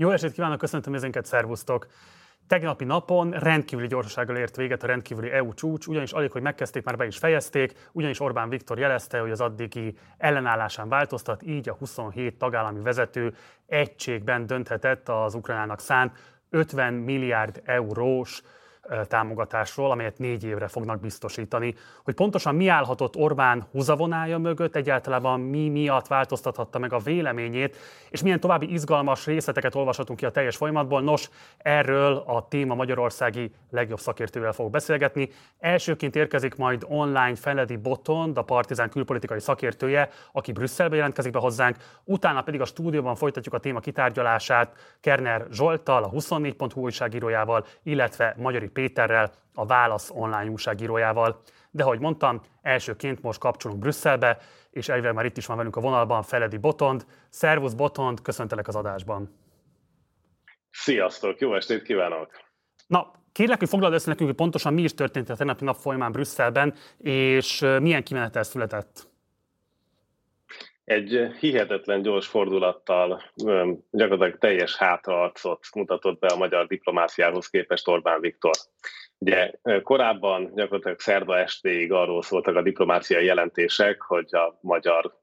Jó estét kívánok, köszöntöm ezeket, szervusztok! Tegnapi napon rendkívüli gyorsasággal ért véget a rendkívüli EU csúcs, ugyanis alig, hogy megkezdték, már be is fejezték, ugyanis Orbán Viktor jelezte, hogy az addigi ellenállásán változtat, így a 27 tagállami vezető egységben dönthetett az Ukrajnának szánt 50 milliárd eurós támogatásról, amelyet négy évre fognak biztosítani. Hogy pontosan mi állhatott Orbán húzavonája mögött, egyáltalán mi miatt változtathatta meg a véleményét, és milyen további izgalmas részleteket olvashatunk ki a teljes folyamatból. Nos, erről a téma magyarországi legjobb szakértővel fog beszélgetni. Elsőként érkezik majd online Feledi Botond, a Partizán külpolitikai szakértője, aki Brüsszelbe jelentkezik be hozzánk, utána pedig a stúdióban folytatjuk a téma kitárgyalását Kerner Zsoltal, a 24.hu újságírójával, illetve Magyari Péterrel, a Válasz online újságírójával. De ahogy mondtam, elsőként most kapcsolunk Brüsszelbe, és elvileg már itt is van velünk a vonalban Feledi Botond. Szervusz Botond, köszöntelek az adásban. Sziasztok, jó estét kívánok! Na, kérlek, hogy foglald össze nekünk, hogy pontosan mi is történt a tegnapi nap folyamán Brüsszelben, és milyen kimenetel született egy hihetetlen gyors fordulattal gyakorlatilag teljes hátraarcot mutatott be a magyar diplomáciához képest Orbán Viktor. Ugye korábban gyakorlatilag szerda estéig arról szóltak a diplomáciai jelentések, hogy a magyar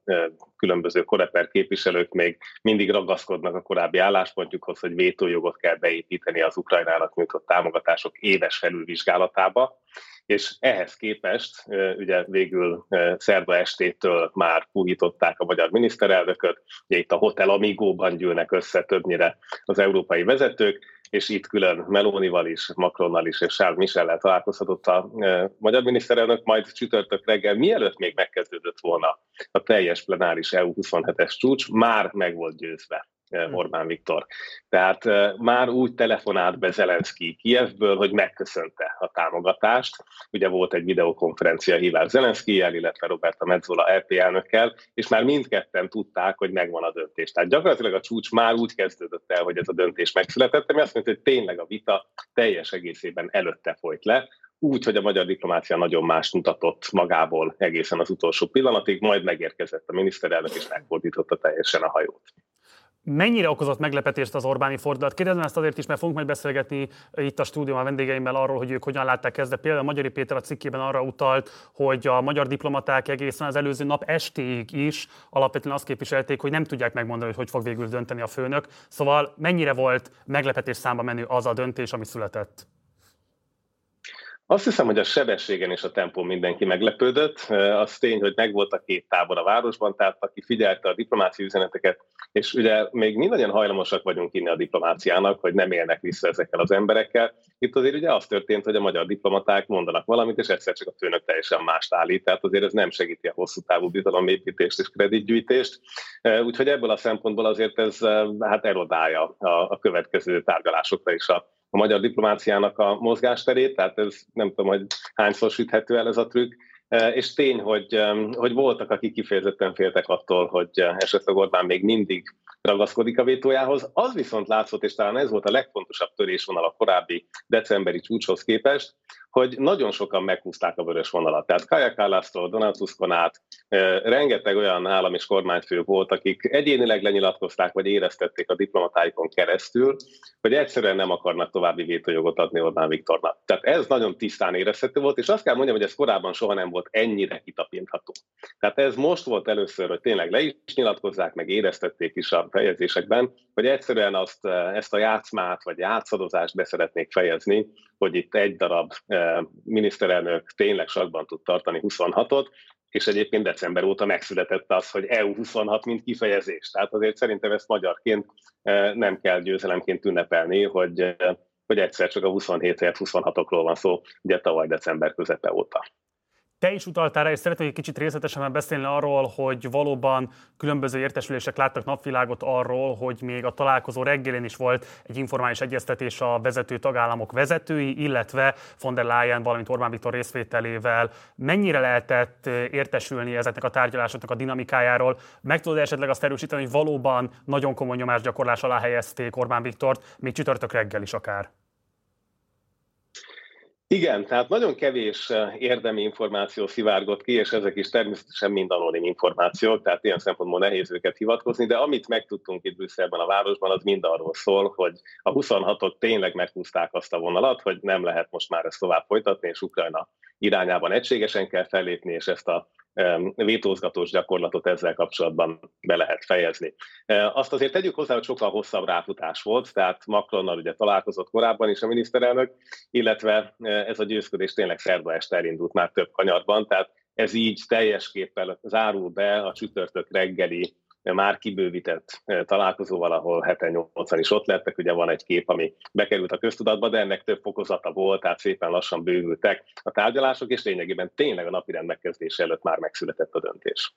különböző koreper képviselők még mindig ragaszkodnak a korábbi álláspontjukhoz, hogy vétójogot kell beépíteni az Ukrajnának nyújtott támogatások éves felülvizsgálatába és ehhez képest ugye végül szerda estétől már puhították a magyar miniszterelnököt, ugye itt a Hotel Amigóban gyűlnek össze többnyire az európai vezetők, és itt külön Melónival is, Macronnal is és Charles Michellel találkozhatott a magyar miniszterelnök, majd csütörtök reggel, mielőtt még megkezdődött volna a teljes plenáris EU 27-es csúcs, már meg volt győzve. Orbán Viktor. Tehát már úgy telefonált be Zelenszky Kievből, hogy megköszönte a támogatást. Ugye volt egy videokonferencia hívás Zelenszkijel, illetve Roberta Mezzola LP elnökkel, és már mindketten tudták, hogy megvan a döntés. Tehát gyakorlatilag a csúcs már úgy kezdődött el, hogy ez a döntés megszületett, ami azt mondta, hogy tényleg a vita teljes egészében előtte folyt le, úgy, hogy a magyar diplomácia nagyon más mutatott magából egészen az utolsó pillanatig, majd megérkezett a miniszterelnök, és megfordította teljesen a hajót. Mennyire okozott meglepetést az Orbáni fordulat? Kérdezem ezt azért is, mert fogunk majd beszélgetni itt a stúdióban a vendégeimmel arról, hogy ők hogyan látták ezt, de például Magyari Péter a cikkében arra utalt, hogy a magyar diplomaták egészen az előző nap estéig is alapvetően azt képviselték, hogy nem tudják megmondani, hogy hogy fog végül dönteni a főnök. Szóval mennyire volt meglepetés számba menő az a döntés, ami született? Azt hiszem, hogy a sebességen és a tempó mindenki meglepődött. Az tény, hogy megvolt a két tábor a városban, tehát aki figyelte a diplomáciai üzeneteket, és ugye még mindannyian hajlamosak vagyunk inni a diplomáciának, hogy nem élnek vissza ezekkel az emberekkel. Itt azért ugye az történt, hogy a magyar diplomaták mondanak valamit, és egyszer csak a főnök teljesen mást állít, tehát azért ez nem segíti a hosszú távú bizalomépítést és kreditgyűjtést. Úgyhogy ebből a szempontból azért ez hát erodálja a következő tárgyalásokra is a a magyar diplomáciának a mozgásterét, tehát ez nem tudom, hogy hányszor süthető el ez a trükk, e, és tény, hogy, e, hogy voltak, akik kifejezetten féltek attól, hogy esetleg Orbán még mindig ragaszkodik a vétójához. Az viszont látszott, és talán ez volt a legfontosabb törésvonal a korábbi decemberi csúcshoz képest, hogy nagyon sokan meghúzták a vörös vonalat. Tehát Kaja Kallasztól, Donald Tuskon rengeteg olyan állam és kormányfő volt, akik egyénileg lenyilatkozták, vagy éreztették a diplomatáikon keresztül, hogy egyszerűen nem akarnak további vétójogot adni Orbán Viktornak. Tehát ez nagyon tisztán érezhető volt, és azt kell mondjam, hogy ez korábban soha nem volt ennyire kitapintható. Tehát ez most volt először, hogy tényleg le is nyilatkozzák, meg éreztették is a fejezésekben, hogy egyszerűen azt, ezt a játszmát, vagy játszadozást be szeretnék fejezni, hogy itt egy darab miniszterelnök tényleg sakban tud tartani 26-ot, és egyébként december óta megszületett az, hogy EU26 mint kifejezés. Tehát azért szerintem ezt magyarként nem kell győzelemként ünnepelni, hogy, hogy egyszer csak a 27 26-okról van szó, ugye tavaly december közepe óta. Te is utaltál rá, és szeretnék egy kicsit részletesen beszélni arról, hogy valóban különböző értesülések láttak napvilágot arról, hogy még a találkozó reggelén is volt egy informális egyeztetés a vezető tagállamok vezetői, illetve von der Leyen, valamint Orbán Viktor részvételével. Mennyire lehetett értesülni ezeknek a tárgyalásoknak a dinamikájáról? Meg tudod esetleg azt erősíteni, hogy valóban nagyon komoly nyomásgyakorlás alá helyezték Orbán Viktort, még csütörtök reggel is akár? Igen, tehát nagyon kevés érdemi információ szivárgott ki, és ezek is természetesen mind anonim információk, tehát ilyen szempontból nehéz őket hivatkozni, de amit megtudtunk itt Brüsszelben, a városban, az mind arról szól, hogy a 26-ok tényleg meghúzták azt a vonalat, hogy nem lehet most már ezt tovább folytatni, és Ukrajna irányában egységesen kell fellépni, és ezt a vétózgatós gyakorlatot ezzel kapcsolatban be lehet fejezni. Azt azért tegyük hozzá, hogy sokkal hosszabb ráfutás volt, tehát Macronnal ugye találkozott korábban is a miniszterelnök, illetve ez a győzködés tényleg szerda este elindult már több kanyarban, tehát ez így teljesképpen zárul be a csütörtök reggeli már kibővített találkozóval, ahol 7-8-an is ott lettek, ugye van egy kép, ami bekerült a köztudatba, de ennek több fokozata volt, tehát szépen lassan bővültek a tárgyalások, és lényegében tényleg a napirend megkezdése előtt már megszületett a döntés.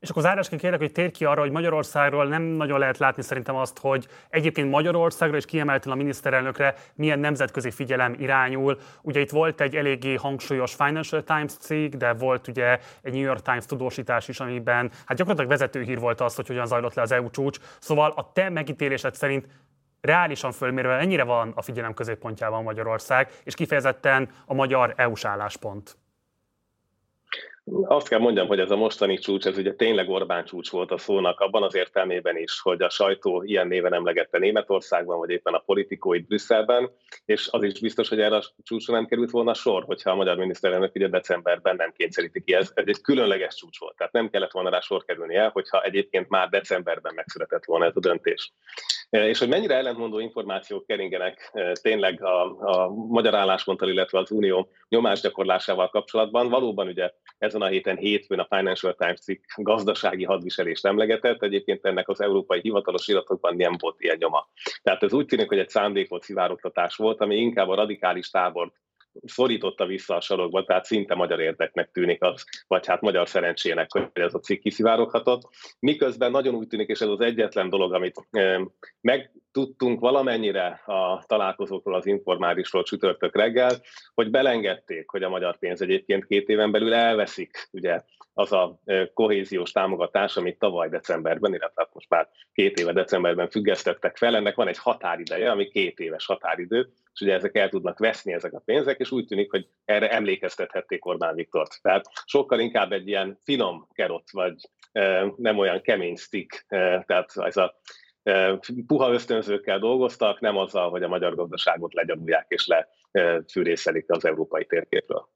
És akkor zárásként kérlek, hogy térj ki arra, hogy Magyarországról nem nagyon lehet látni szerintem azt, hogy egyébként Magyarországra és kiemelten a miniszterelnökre milyen nemzetközi figyelem irányul. Ugye itt volt egy eléggé hangsúlyos Financial Times cikk, de volt ugye egy New York Times tudósítás is, amiben hát gyakorlatilag vezetőhír volt az, hogy hogyan zajlott le az EU csúcs. Szóval a te megítélésed szerint reálisan fölmérve ennyire van a figyelem középpontjában Magyarország, és kifejezetten a magyar EU-s álláspont. Azt kell mondjam, hogy ez a mostani csúcs, ez ugye tényleg Orbán csúcs volt a szónak, abban az értelmében is, hogy a sajtó ilyen néven emlegette Németországban, vagy éppen a politikói Brüsszelben, és az is biztos, hogy erre a csúcsra nem került volna sor, hogyha a magyar miniszterelnök ugye decemberben nem kényszeríti ki. Ez, ez egy különleges csúcs volt, tehát nem kellett volna rá sor kerülnie, hogyha egyébként már decemberben megszületett volna ez a döntés. És hogy mennyire ellentmondó információk keringenek tényleg a, a magyar állásponttal, illetve az unió nyomásgyakorlásával kapcsolatban, valóban ugye ezen a héten hétfőn a Financial Times cikk gazdasági hadviselést emlegetett, egyébként ennek az európai hivatalos iratokban nem volt ilyen nyoma. Tehát ez úgy tűnik, hogy egy szándékot szivárogtatás volt, ami inkább a radikális tábort szorította vissza a sarokba, tehát szinte magyar érdeknek tűnik az, vagy hát magyar szerencsének, hogy ez a cikk kiszivároghatott. Miközben nagyon úgy tűnik, és ez az egyetlen dolog, amit megtudtunk valamennyire a találkozókról, az informálisról csütörtök reggel, hogy belengedték, hogy a magyar pénz egyébként két éven belül elveszik ugye az a kohéziós támogatás, amit tavaly decemberben, illetve hát most már két éve decemberben függesztettek fel, ennek van egy határideje, ami két éves határidő, és ugye ezek el tudnak veszni ezek a pénzek, és úgy tűnik, hogy erre emlékeztethették Orbán Viktort. Tehát sokkal inkább egy ilyen finom kerot, vagy nem olyan kemény stick, tehát ez a puha ösztönzőkkel dolgoztak, nem azzal, hogy a magyar gazdaságot legyalulják és lefűrészelik az európai térképről.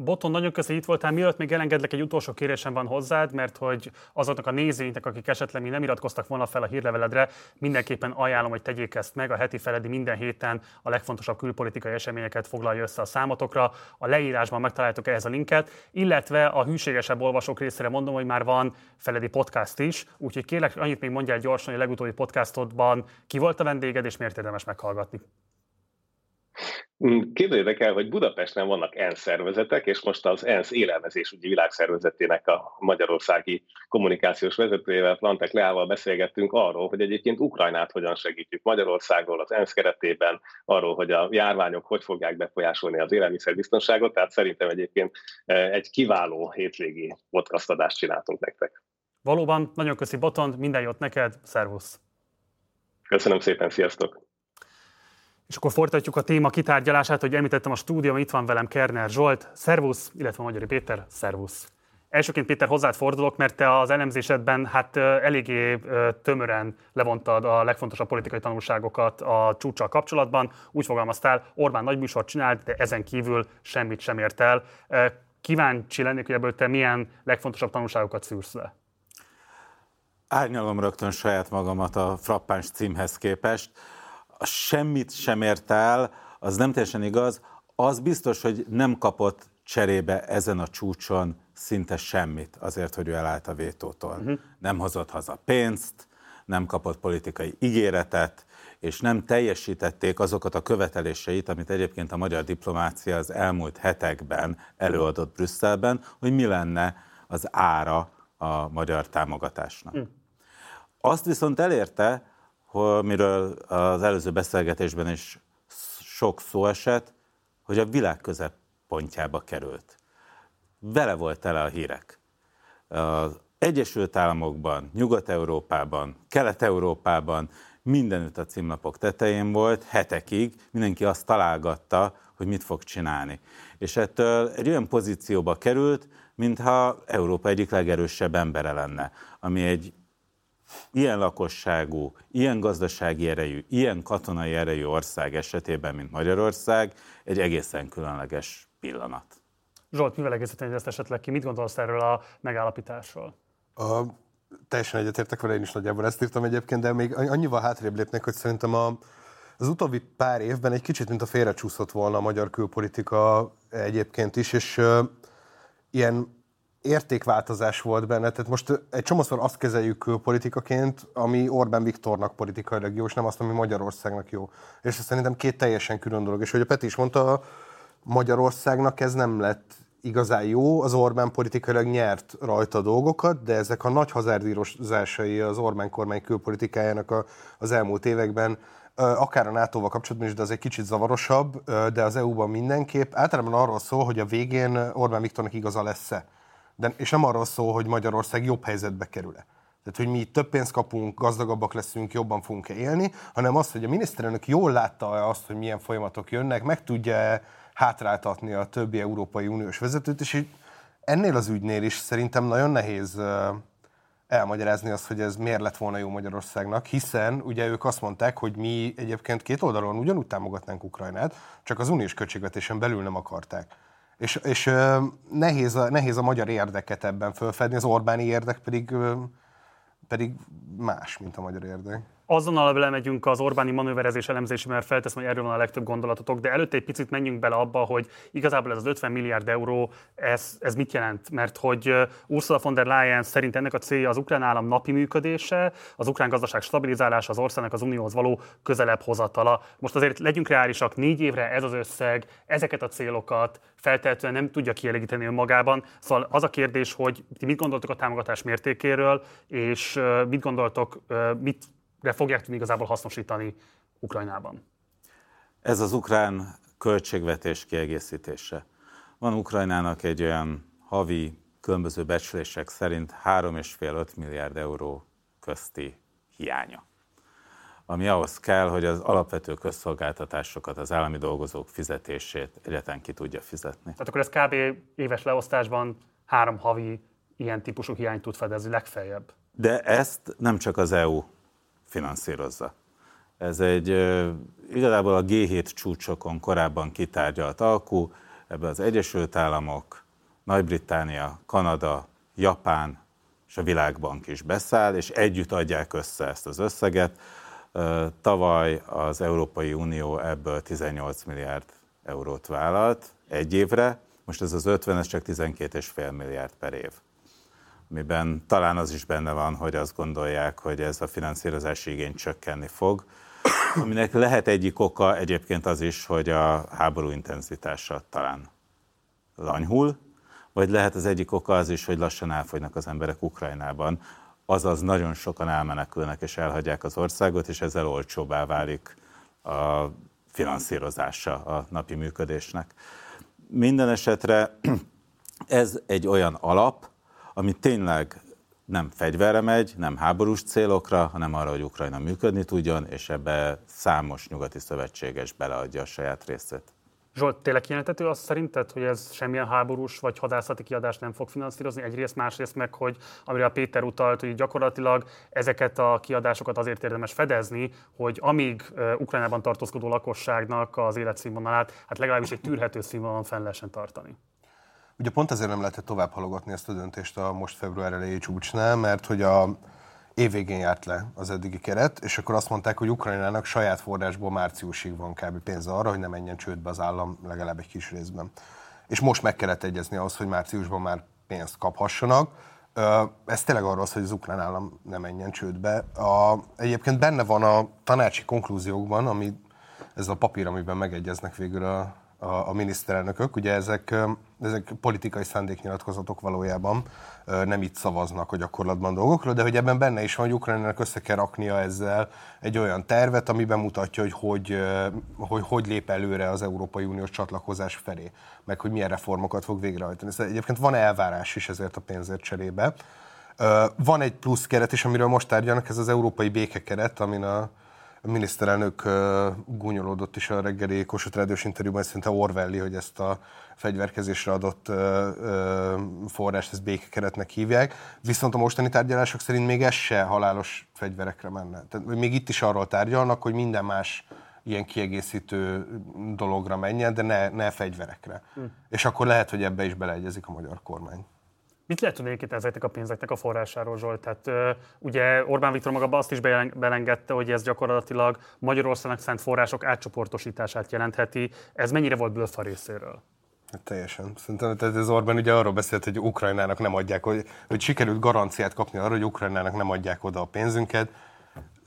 Boton, nagyon köszönöm, hogy itt voltál. Mielőtt még elengedlek, egy utolsó kérésem van hozzád, mert hogy azoknak a nézőinknek, akik esetleg még nem iratkoztak volna fel a hírleveledre, mindenképpen ajánlom, hogy tegyék ezt meg. A heti feledi minden héten a legfontosabb külpolitikai eseményeket foglalja össze a számotokra. A leírásban megtaláltok ehhez a linket, illetve a hűségesebb olvasók részére mondom, hogy már van feledi podcast is, úgyhogy kérlek, annyit még mondjál gyorsan, hogy a legutóbbi podcastodban ki volt a vendéged, és miért érdemes meghallgatni. Mm, képzeljétek el, hogy Budapesten vannak ENSZ szervezetek, és most az ENSZ élelmezésügyi világszervezetének a magyarországi kommunikációs vezetőjével, Plantek Leával beszélgettünk arról, hogy egyébként Ukrajnát hogyan segítjük Magyarországról az ENSZ keretében, arról, hogy a járványok hogy fogják befolyásolni az élelmiszerbiztonságot, tehát szerintem egyébként e, egy kiváló hétvégi podcastadást csináltunk nektek. Valóban, nagyon köszi Botond, minden jót neked, szervusz! Köszönöm szépen, sziasztok! És akkor folytatjuk a téma kitárgyalását, hogy említettem a stúdió, itt van velem Kerner Zsolt, szervusz, illetve Magyari Péter, szervusz. Elsőként Péter hozzád fordulok, mert te az elemzésedben hát eléggé tömören levontad a legfontosabb politikai tanulságokat a csúcsal kapcsolatban. Úgy fogalmaztál, Orbán nagy műsort csinált, de ezen kívül semmit sem ért el. Kíváncsi lennék, hogy ebből te milyen legfontosabb tanulságokat szűrsz le. Árnyalom rögtön saját magamat a frappáns címhez képest semmit sem ért el, az nem teljesen igaz. Az biztos, hogy nem kapott cserébe ezen a csúcson szinte semmit azért, hogy ő elállt a vétótól. Uh-huh. Nem hozott haza pénzt, nem kapott politikai ígéretet, és nem teljesítették azokat a követeléseit, amit egyébként a magyar diplomácia az elmúlt hetekben előadott Brüsszelben, hogy mi lenne az ára a magyar támogatásnak. Uh-huh. Azt viszont elérte, miről az előző beszélgetésben is sok szó esett, hogy a világ közeppontjába került. Vele volt tele a hírek. Az Egyesült Államokban, Nyugat-Európában, Kelet-Európában mindenütt a címlapok tetején volt, hetekig, mindenki azt találgatta, hogy mit fog csinálni. És ettől egy olyan pozícióba került, mintha Európa egyik legerősebb embere lenne, ami egy ilyen lakosságú, ilyen gazdasági erejű, ilyen katonai erejű ország esetében, mint Magyarország, egy egészen különleges pillanat. Zsolt, mivel egészíteni ezt esetleg ki? Mit gondolsz erről a megállapításról? A, teljesen egyetértek vele, én is nagyjából ezt írtam egyébként, de még annyival hátrébb lépnek, hogy szerintem a, az utóbbi pár évben egy kicsit, mint a félrecsúszott volna a magyar külpolitika egyébként is, és uh, ilyen értékváltozás volt benne. Tehát most egy csomószor azt kezeljük külpolitikaként, ami Orbán Viktornak politikailag jó, és nem azt, ami Magyarországnak jó. És ez szerintem két teljesen külön dolog. És hogy a Peti is mondta, Magyarországnak ez nem lett igazán jó, az Orbán politikailag nyert rajta dolgokat, de ezek a nagy hazárdírozásai az Orbán kormány külpolitikájának a, az elmúlt években akár a NATO-val kapcsolatban is, de az egy kicsit zavarosabb, de az EU-ban mindenképp. Általában arról szól, hogy a végén Orbán Viktornak igaza lesz-e de, és nem arról szól, hogy Magyarország jobb helyzetbe kerül-e. Tehát, hogy mi több pénzt kapunk, gazdagabbak leszünk, jobban fogunk élni, hanem az, hogy a miniszterelnök jól látta azt, hogy milyen folyamatok jönnek, meg tudja hátráltatni a többi Európai Uniós vezetőt, és így ennél az ügynél is szerintem nagyon nehéz elmagyarázni azt, hogy ez miért lett volna jó Magyarországnak, hiszen ugye ők azt mondták, hogy mi egyébként két oldalon ugyanúgy támogatnánk Ukrajnát, csak az uniós költségvetésen belül nem akarták. És, és nehéz, a, nehéz a magyar érdeket ebben fölfedni, az Orbáni érdek pedig, pedig más, mint a magyar érdek azonnal belemegyünk az Orbáni manőverezés elemzésébe, mert felteszem, hogy erről van a legtöbb gondolatotok, de előtte egy picit menjünk bele abba, hogy igazából ez az 50 milliárd euró, ez, ez mit jelent? Mert hogy Ursula von der Leyen szerint ennek a célja az ukrán állam napi működése, az ukrán gazdaság stabilizálása, az országnak az unióhoz való közelebb hozatala. Most azért legyünk reálisak, négy évre ez az összeg, ezeket a célokat feltehetően nem tudja kielégíteni önmagában. Szóval az a kérdés, hogy ti mit gondoltok a támogatás mértékéről, és mit gondoltok, mit de fogják tudni igazából hasznosítani Ukrajnában. Ez az ukrán költségvetés kiegészítése. Van Ukrajnának egy olyan havi különböző becslések szerint 3,5-5 milliárd euró közti hiánya ami ahhoz kell, hogy az alapvető közszolgáltatásokat, az állami dolgozók fizetését egyetlen ki tudja fizetni. Tehát akkor ez kb. éves leosztásban három havi ilyen típusú hiányt tud fedezni legfeljebb. De ezt nem csak az EU finanszírozza. Ez egy igazából a G7 csúcsokon korábban kitárgyalt alkú, ebbe az Egyesült Államok, Nagy-Britannia, Kanada, Japán és a Világbank is beszáll, és együtt adják össze ezt az összeget. Tavaly az Európai Unió ebből 18 milliárd eurót vállalt egy évre, most ez az 50, ez csak 12,5 milliárd per év amiben talán az is benne van, hogy azt gondolják, hogy ez a finanszírozási igény csökkenni fog, aminek lehet egyik oka egyébként az is, hogy a háború intenzitása talán lanyhul, vagy lehet az egyik oka az is, hogy lassan elfogynak az emberek Ukrajnában, azaz nagyon sokan elmenekülnek és elhagyják az országot, és ezzel olcsóbbá válik a finanszírozása a napi működésnek. Minden esetre ez egy olyan alap, ami tényleg nem fegyverre megy, nem háborús célokra, hanem arra, hogy Ukrajna működni tudjon, és ebbe számos nyugati szövetséges beleadja a saját részét. Zsolt, tényleg kijelentető azt szerinted, hogy ez semmilyen háborús vagy hadászati kiadást nem fog finanszírozni? Egyrészt, másrészt meg, hogy amire a Péter utalt, hogy gyakorlatilag ezeket a kiadásokat azért érdemes fedezni, hogy amíg Ukrajnában tartózkodó lakosságnak az életszínvonalát, hát legalábbis egy tűrhető színvonalon fenn lehessen tartani. Ugye pont ezért nem lehetett tovább halogatni ezt a döntést a most február elejé csúcsnál, mert hogy a évvégén járt le az eddigi keret, és akkor azt mondták, hogy Ukrajnának saját forrásból márciusig van kb. pénze arra, hogy ne menjen csődbe az állam legalább egy kis részben. És most meg kellett egyezni ahhoz, hogy márciusban már pénzt kaphassanak. Ez tényleg arról az, hogy az ukrán állam ne menjen csődbe. A, egyébként benne van a tanácsi konklúziókban, ami ez a papír, amiben megegyeznek végül a, a, a miniszterelnökök. Ugye ezek, ezek politikai szándéknyilatkozatok valójában nem itt szavaznak a gyakorlatban dolgokról, de hogy ebben benne is van, hogy Ukrajnának össze kell raknia ezzel egy olyan tervet, ami bemutatja, hogy hogy, hogy hogy lép előre az Európai Uniós csatlakozás felé, meg hogy milyen reformokat fog végrehajtani. Szóval egyébként van elvárás is ezért a pénzért cserébe. Van egy plusz keret is, amiről most tárgyalnak, ez az európai békekeret, amin a A miniszterelnök gúnyolódott is a reggeli Kossuth Rádiós interjúban, szinte Orwelli, hogy ezt a fegyverkezésre adott forrást, ezt békekeretnek hívják. Viszont a mostani tárgyalások szerint még ez se halálos fegyverekre menne. Tehát még itt is arról tárgyalnak, hogy minden más ilyen kiegészítő dologra menjen, de ne, ne fegyverekre. Hm. És akkor lehet, hogy ebbe is beleegyezik a magyar kormány. Mit lehet tudni egyébként ezeknek a pénzeknek a forrásáról, Zsolt? Tehát ugye Orbán Viktor maga azt is belengedte, hogy ez gyakorlatilag Magyarországnak szánt források átcsoportosítását jelentheti. Ez mennyire volt blöff a részéről? Hát teljesen. Szerintem tehát ez Orbán ugye arról beszélt, hogy Ukrajnának nem adják, hogy, hogy sikerült garanciát kapni arra, hogy Ukrajnának nem adják oda a pénzünket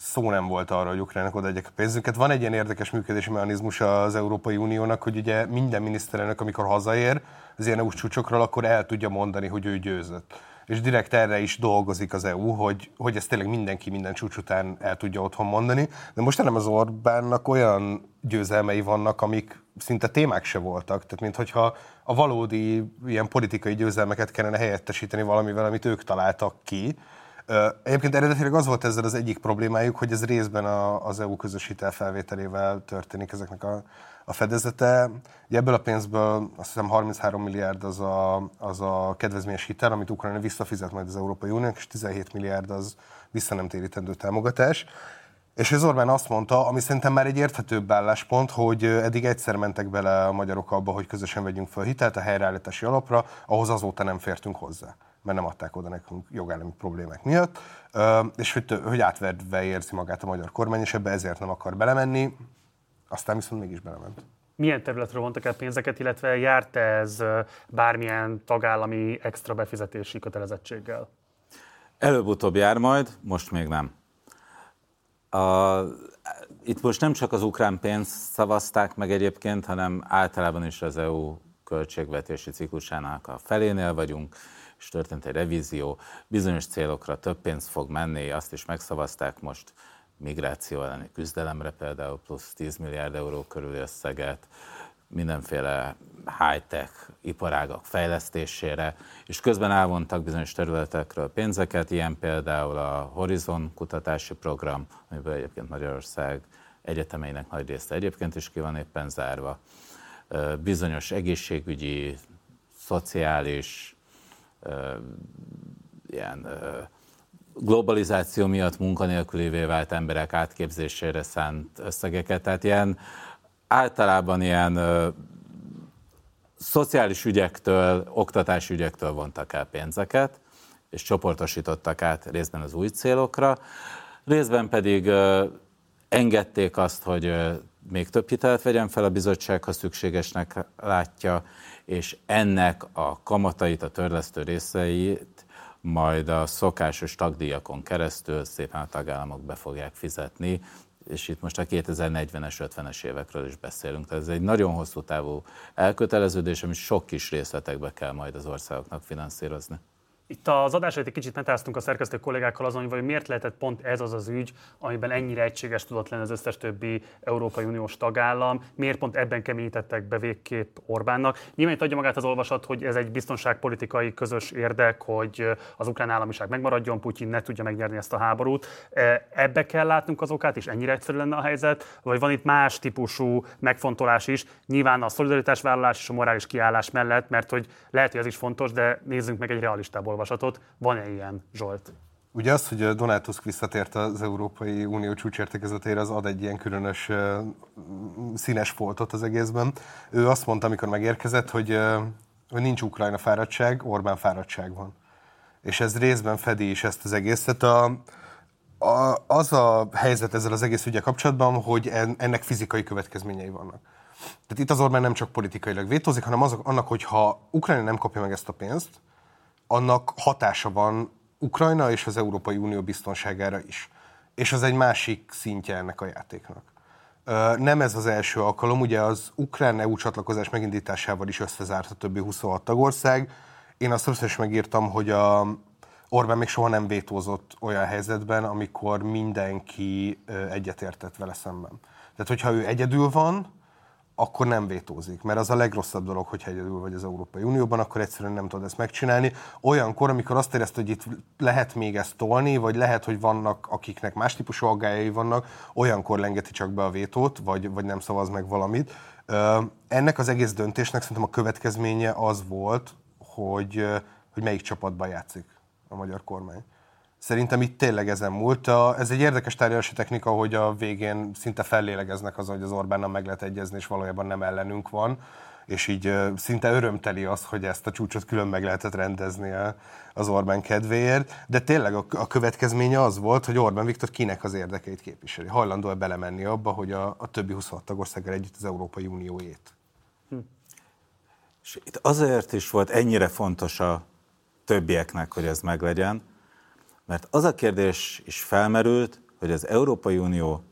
szó nem volt arra, hogy Ukrajnának odaadják a pénzünket. Van egy ilyen érdekes működési mechanizmus az Európai Uniónak, hogy ugye minden miniszterelnök, amikor hazaér az ilyen EU-s csúcsokról, akkor el tudja mondani, hogy ő győzött. És direkt erre is dolgozik az EU, hogy, hogy ezt tényleg mindenki minden csúcs után el tudja otthon mondani. De most nem az Orbánnak olyan győzelmei vannak, amik szinte témák se voltak. Tehát mintha a valódi ilyen politikai győzelmeket kellene helyettesíteni valamivel, amit ők találtak ki, Egyébként eredetileg az volt ezzel az egyik problémájuk, hogy ez részben a, az EU közös hitelfelvételével történik ezeknek a, a fedezete. Ugye ebből a pénzből azt hiszem 33 milliárd az a, az a kedvezményes hitel, amit Ukrajna visszafizet majd az Európai Uniónak, és 17 milliárd az vissza nem térítendő támogatás. És ez Orbán azt mondta, ami szerintem már egy érthetőbb álláspont, hogy eddig egyszer mentek bele a magyarok abba, hogy közösen vegyünk fel hitelt a helyreállítási alapra, ahhoz azóta nem fértünk hozzá mert nem adták oda nekünk jogállami problémák miatt, és hogy, hogy átverve érzi magát a magyar kormány, és ebbe ezért nem akar belemenni, aztán viszont mégis belement. Milyen területről vontak el pénzeket, illetve járt ez bármilyen tagállami extra befizetési kötelezettséggel? Előbb-utóbb jár majd, most még nem. A, itt most nem csak az ukrán pénzt szavazták meg egyébként, hanem általában is az EU költségvetési ciklusának a felénél vagyunk és történt egy revízió, bizonyos célokra több pénz fog menni, azt is megszavazták most migráció elleni küzdelemre például plusz 10 milliárd euró körüli összeget, mindenféle high-tech iparágak fejlesztésére, és közben elvontak bizonyos területekről pénzeket, ilyen például a Horizon kutatási program, amiből egyébként Magyarország egyetemeinek nagy része egyébként is ki van éppen zárva, bizonyos egészségügyi, szociális, ilyen globalizáció miatt munkanélkülévé vált emberek átképzésére szánt összegeket. Tehát ilyen általában ilyen szociális ügyektől, oktatási ügyektől vontak el pénzeket, és csoportosítottak át részben az új célokra, részben pedig engedték azt, hogy még több hitelt vegyen fel a bizottság, ha szükségesnek látja, és ennek a kamatait, a törlesztő részeit majd a szokásos tagdíjakon keresztül szépen a tagállamok be fogják fizetni, és itt most a 2040-es, 50-es évekről is beszélünk. Tehát ez egy nagyon hosszú távú elköteleződés, ami sok kis részletekbe kell majd az országoknak finanszírozni. Itt az adás egy kicsit metáztunk a szerkesztő kollégákkal azon, hogy miért lehetett pont ez az az ügy, amiben ennyire egységes tudott lenni az összes többi Európai Uniós tagállam, miért pont ebben keményítettek be végképp Orbánnak. Nyilván itt adja magát az olvasat, hogy ez egy biztonságpolitikai közös érdek, hogy az ukrán államiság megmaradjon, Putyin ne tudja megnyerni ezt a háborút. E, ebbe kell látnunk az okát, és ennyire egyszerű lenne a helyzet, vagy van itt más típusú megfontolás is, nyilván a szolidaritásvállalás és a morális kiállás mellett, mert hogy lehet, hogy ez is fontos, de nézzünk meg egy realistából olvasatot. Van-e ilyen, Zsolt? Ugye az, hogy Donald Tusk visszatért az Európai Unió csúcsértekezetére, az ad egy ilyen különös uh, színes foltot az egészben. Ő azt mondta, amikor megérkezett, hogy, uh, hogy nincs Ukrajna fáradtság, Orbán fáradtság van. És ez részben fedi is ezt az egészet. A, a, az a helyzet ezzel az egész ügye kapcsolatban, hogy ennek fizikai következményei vannak. Tehát itt az Orbán nem csak politikailag vétózik, hanem az, annak, hogy ha Ukrajna nem kapja meg ezt a pénzt, annak hatása van Ukrajna és az Európai Unió biztonságára is. És az egy másik szintje ennek a játéknak. Nem ez az első alkalom, ugye az ukrán EU csatlakozás megindításával is összezárt a többi 26 tagország. Én azt többször is megírtam, hogy a Orbán még soha nem vétózott olyan helyzetben, amikor mindenki egyetértett vele szemben. Tehát, hogyha ő egyedül van, akkor nem vétózik, mert az a legrosszabb dolog, hogyha egyedül vagy az Európai Unióban, akkor egyszerűen nem tudod ezt megcsinálni. Olyankor, amikor azt érezted, hogy itt lehet még ezt tolni, vagy lehet, hogy vannak, akiknek más típusú aggályai vannak, olyankor lengeti csak be a vétót, vagy, vagy nem szavaz meg valamit. Ennek az egész döntésnek szerintem a következménye az volt, hogy, hogy melyik csapatban játszik a magyar kormány. Szerintem itt tényleg ezen múlt. Ez egy érdekes tárgyalási technika, hogy a végén szinte fellélegeznek az, hogy az Orbánnal meg lehet egyezni, és valójában nem ellenünk van és így szinte örömteli az, hogy ezt a csúcsot külön meg lehetett rendezni az Orbán kedvéért, de tényleg a, következménye az volt, hogy Orbán Viktor kinek az érdekeit képviseli. Hajlandó-e belemenni abba, hogy a, a többi 26 tagországgal együtt az Európai Unióét. Hm. És itt azért is volt ennyire fontos a többieknek, hogy ez meglegyen, mert az a kérdés is felmerült, hogy az Európai Unió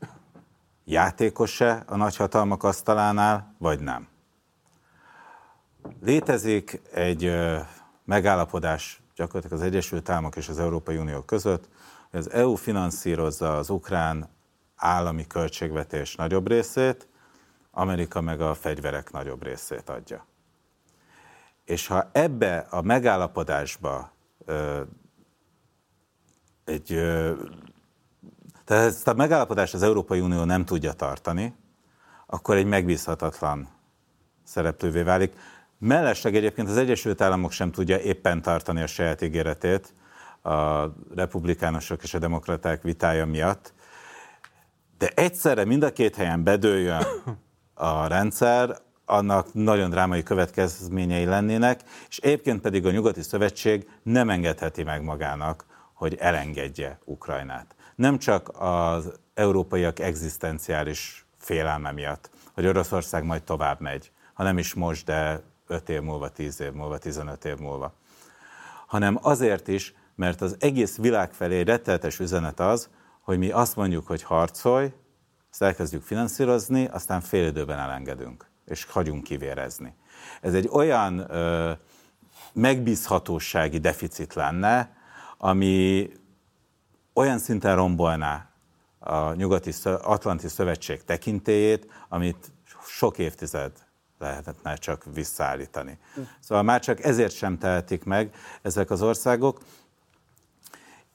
játékos-e a nagyhatalmak asztalánál, vagy nem. Létezik egy megállapodás gyakorlatilag az Egyesült Államok és az Európai Unió között, hogy az EU finanszírozza az ukrán állami költségvetés nagyobb részét, Amerika meg a fegyverek nagyobb részét adja. És ha ebbe a megállapodásba egy, tehát ezt a megállapodást az Európai Unió nem tudja tartani, akkor egy megbízhatatlan szereplővé válik. Mellesleg egyébként az Egyesült Államok sem tudja éppen tartani a saját ígéretét a republikánusok és a demokraták vitája miatt, de egyszerre mind a két helyen bedőljön a rendszer, annak nagyon drámai következményei lennének, és egyébként pedig a Nyugati Szövetség nem engedheti meg magának, hogy elengedje Ukrajnát. Nem csak az európaiak egzisztenciális félelme miatt, hogy Oroszország majd tovább megy, ha nem is most, de 5 év múlva, 10 év múlva, 15 év múlva. Hanem azért is, mert az egész világ felé retteltes üzenet az, hogy mi azt mondjuk, hogy harcolj, ezt elkezdjük finanszírozni, aztán fél időben elengedünk, és hagyunk kivérezni. Ez egy olyan ö, megbízhatósági deficit lenne, ami olyan szinten rombolná a nyugati Atlanti Szövetség tekintélyét, amit sok évtized lehetne csak visszaállítani. Szóval már csak ezért sem tehetik meg ezek az országok.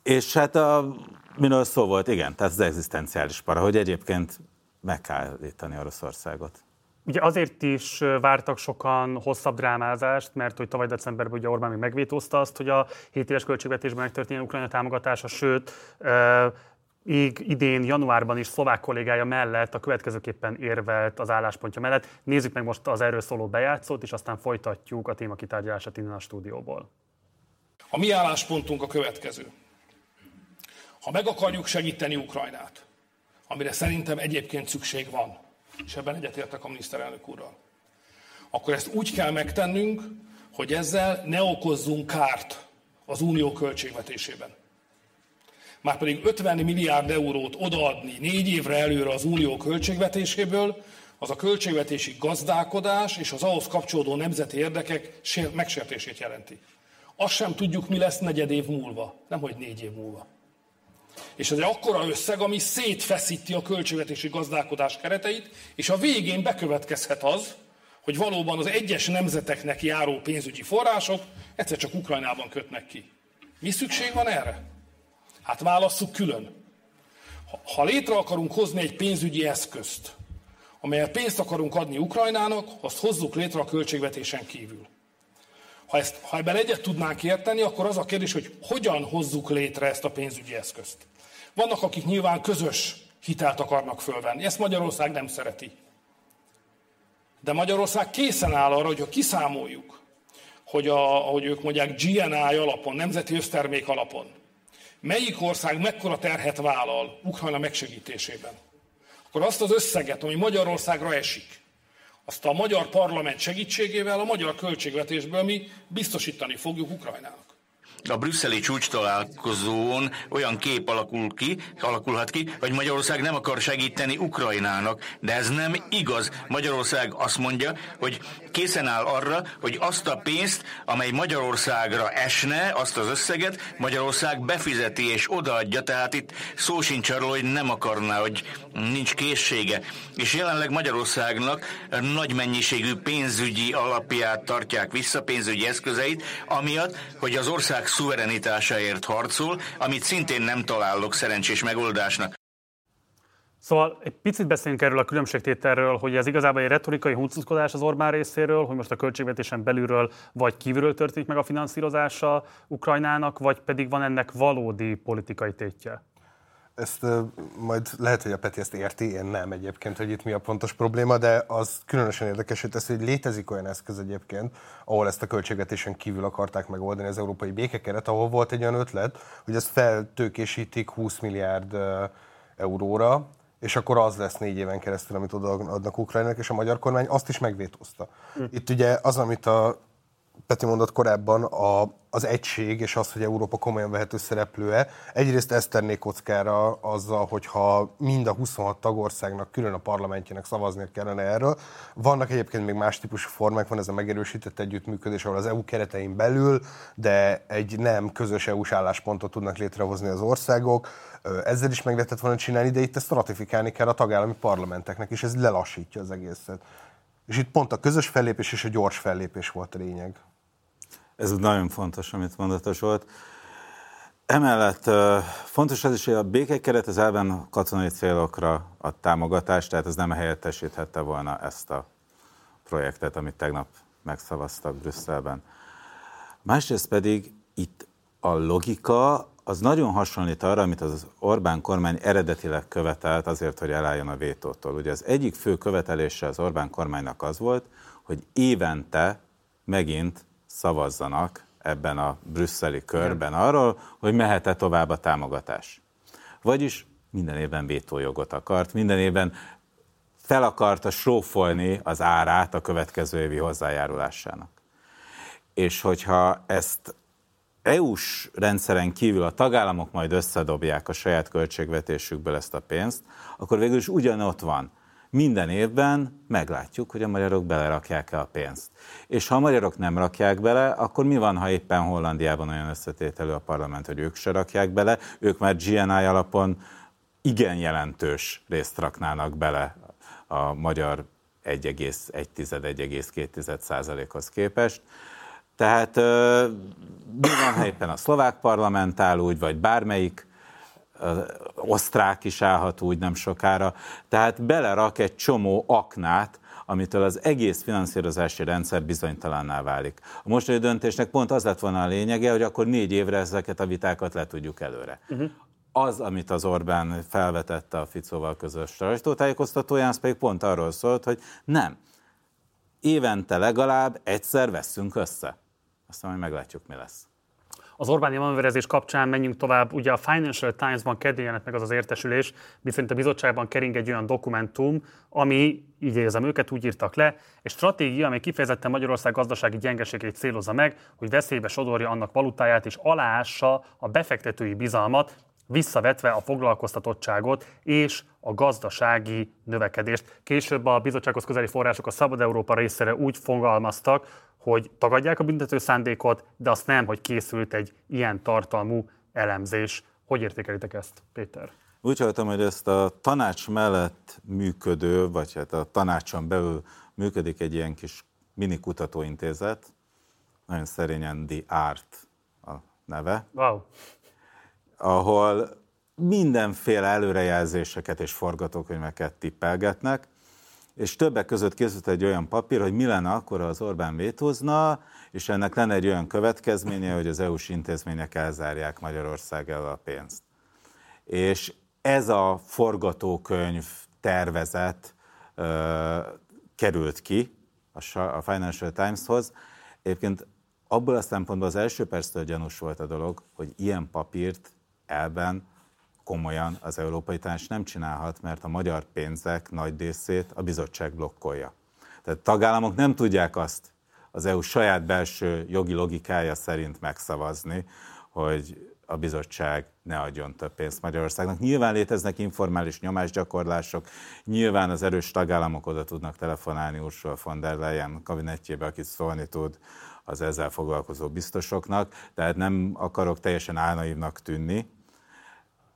És hát a, miről szó volt, igen, tehát az egzisztenciális para, hogy egyébként meg kell állítani Oroszországot. Ugye azért is vártak sokan hosszabb drámázást, mert hogy tavaly decemberben ugye Orbán még megvétózta azt, hogy a 7 éves költségvetésben megtörténjen Ukrajna támogatása, sőt, így idén januárban is szlovák kollégája mellett a következőképpen érvelt az álláspontja mellett. Nézzük meg most az erről szóló bejátszót, és aztán folytatjuk a téma kitárgyalását innen a stúdióból. A mi álláspontunk a következő. Ha meg akarjuk segíteni Ukrajnát, amire szerintem egyébként szükség van, és ebben egyetértek a miniszterelnök úrral, akkor ezt úgy kell megtennünk, hogy ezzel ne okozzunk kárt az unió költségvetésében. Márpedig 50 milliárd eurót odaadni négy évre előre az unió költségvetéséből, az a költségvetési gazdálkodás és az ahhoz kapcsolódó nemzeti érdekek megsértését jelenti. Azt sem tudjuk, mi lesz negyed év múlva, nem hogy négy év múlva. És ez egy akkora összeg, ami szétfeszíti a költségvetési gazdálkodás kereteit, és a végén bekövetkezhet az, hogy valóban az egyes nemzeteknek járó pénzügyi források egyszer csak Ukrajnában kötnek ki. Mi szükség van erre? Hát válasszuk külön. Ha létre akarunk hozni egy pénzügyi eszközt, amelyet pénzt akarunk adni Ukrajnának, azt hozzuk létre a költségvetésen kívül. Ha, ezt, ha ebben egyet tudnánk érteni, akkor az a kérdés, hogy hogyan hozzuk létre ezt a pénzügyi eszközt. Vannak, akik nyilván közös hitelt akarnak fölvenni. Ezt Magyarország nem szereti. De Magyarország készen áll arra, hogy ha kiszámoljuk, hogy a, ahogy ők mondják, GNI alapon, nemzeti össztermék alapon, melyik ország mekkora terhet vállal Ukrajna megsegítésében, akkor azt az összeget, ami Magyarországra esik, azt a magyar parlament segítségével, a magyar költségvetésből mi biztosítani fogjuk Ukrajnának. A brüsszeli csúcs találkozón olyan kép alakul ki, alakulhat ki, hogy Magyarország nem akar segíteni Ukrajnának, de ez nem igaz. Magyarország azt mondja, hogy készen áll arra, hogy azt a pénzt, amely Magyarországra esne, azt az összeget Magyarország befizeti és odaadja, tehát itt szó sincs arról, hogy nem akarná, hogy nincs készsége. És jelenleg Magyarországnak nagy mennyiségű pénzügyi alapját tartják vissza, pénzügyi eszközeit, amiatt, hogy az ország szuverenitásáért harcol, amit szintén nem találok szerencsés megoldásnak. Szóval egy picit beszéljünk erről a különbségtételről, hogy ez igazából egy retorikai huncutkodás az Orbán részéről, hogy most a költségvetésen belülről vagy kívülről történik meg a finanszírozása Ukrajnának, vagy pedig van ennek valódi politikai tétje? Ezt majd lehet, hogy a Peti ezt érti, én nem egyébként, hogy itt mi a pontos probléma, de az különösen érdekes, hogy tesz, hogy létezik olyan eszköz egyébként, ahol ezt a költségvetésen kívül akarták megoldani az európai békekeret, ahol volt egy olyan ötlet, hogy ezt feltőkésítik 20 milliárd euróra, és akkor az lesz négy éven keresztül, amit odaadnak Ukrajnának, és a magyar kormány azt is megvétózta. Hm. Itt ugye az, amit a Peti mondott korábban, a, az egység és az, hogy Európa komolyan vehető szereplőe, egyrészt ezt tenné kockára azzal, hogyha mind a 26 tagországnak külön a parlamentjének szavaznia kellene erről. Vannak egyébként még más típusú formák, van ez a megerősített együttműködés, ahol az EU keretein belül, de egy nem közös EU-s álláspontot tudnak létrehozni az országok. Ezzel is meg lehetett volna csinálni, de itt ezt ratifikálni kell a tagállami parlamenteknek, és ez lelassítja az egészet. És itt pont a közös fellépés és a gyors fellépés volt a lényeg. Ez nagyon fontos, amit mondatos volt. Emellett fontos az is, hogy a békekeret az elben katonai célokra a támogatást, tehát ez nem helyettesíthette volna ezt a projektet, amit tegnap megszavaztak Brüsszelben. Másrészt pedig itt a logika az nagyon hasonlít arra, amit az Orbán kormány eredetileg követelt azért, hogy elálljon a vétótól. Ugye az egyik fő követelése az Orbán kormánynak az volt, hogy évente megint szavazzanak ebben a brüsszeli körben arról, hogy mehet-e tovább a támogatás. Vagyis minden évben vétójogot akart, minden évben fel akarta srófolni az árát a következő évi hozzájárulásának. És hogyha ezt EU-s rendszeren kívül a tagállamok majd összedobják a saját költségvetésükből ezt a pénzt, akkor végül is ugyanott van. Minden évben meglátjuk, hogy a magyarok belerakják-e a pénzt. És ha a magyarok nem rakják bele, akkor mi van, ha éppen Hollandiában olyan összetételő a parlament, hogy ők se rakják bele, ők már GNI alapon igen jelentős részt raknának bele a magyar 1,1-1,2 százalékhoz képest. Tehát mi van, éppen a szlovák parlament áll úgy, vagy bármelyik osztrák is állhat úgy nem sokára. Tehát belerak egy csomó aknát, amitől az egész finanszírozási rendszer bizonytalanná válik. A mostani döntésnek pont az lett volna a lényege, hogy akkor négy évre ezeket a vitákat le tudjuk előre. Uh-huh. Az, amit az Orbán felvetette a Ficóval közös sajtótájékoztatóján, az pedig pont arról szólt, hogy nem. Évente legalább egyszer veszünk össze. Aztán majd meglátjuk, mi lesz. Az Orbáni manőverezés kapcsán menjünk tovább. Ugye a Financial Times-ban kedden meg az az értesülés, viszont a bizottságban kering egy olyan dokumentum, ami, így érzem őket, úgy írtak le, egy stratégia, amely kifejezetten Magyarország gazdasági gyengeségét célozza meg, hogy veszélybe sodorja annak valutáját és aláássa a befektetői bizalmat, visszavetve a foglalkoztatottságot és a gazdasági növekedést. Később a bizottsághoz közeli források a Szabad Európa részére úgy fogalmaztak, hogy tagadják a büntető szándékot, de azt nem, hogy készült egy ilyen tartalmú elemzés. Hogy értékelitek ezt, Péter? Úgy hallottam, hogy ezt a tanács mellett működő, vagy hát a tanácson belül működik egy ilyen kis mini kutatóintézet, nagyon szerényen The Art a neve. Wow. Ahol mindenféle előrejelzéseket és forgatókönyveket tippelgetnek, és többek között készült egy olyan papír, hogy mi lenne akkor, az Orbán vétózna, és ennek lenne egy olyan következménye, hogy az EU-s intézmények elzárják Magyarország el a pénzt. És ez a forgatókönyv tervezet ö, került ki a Financial Times-hoz. Egyébként abból a szempontból az első perctől gyanús volt a dolog, hogy ilyen papírt elben komolyan az Európai Tanács nem csinálhat, mert a magyar pénzek nagy részét a bizottság blokkolja. Tehát tagállamok nem tudják azt az EU saját belső jogi logikája szerint megszavazni, hogy a bizottság ne adjon több pénzt Magyarországnak. Nyilván léteznek informális nyomásgyakorlások, nyilván az erős tagállamok oda tudnak telefonálni Ursula von der Leyen kabinetjébe, akit szólni tud az ezzel foglalkozó biztosoknak, tehát nem akarok teljesen álnaívnak tűnni,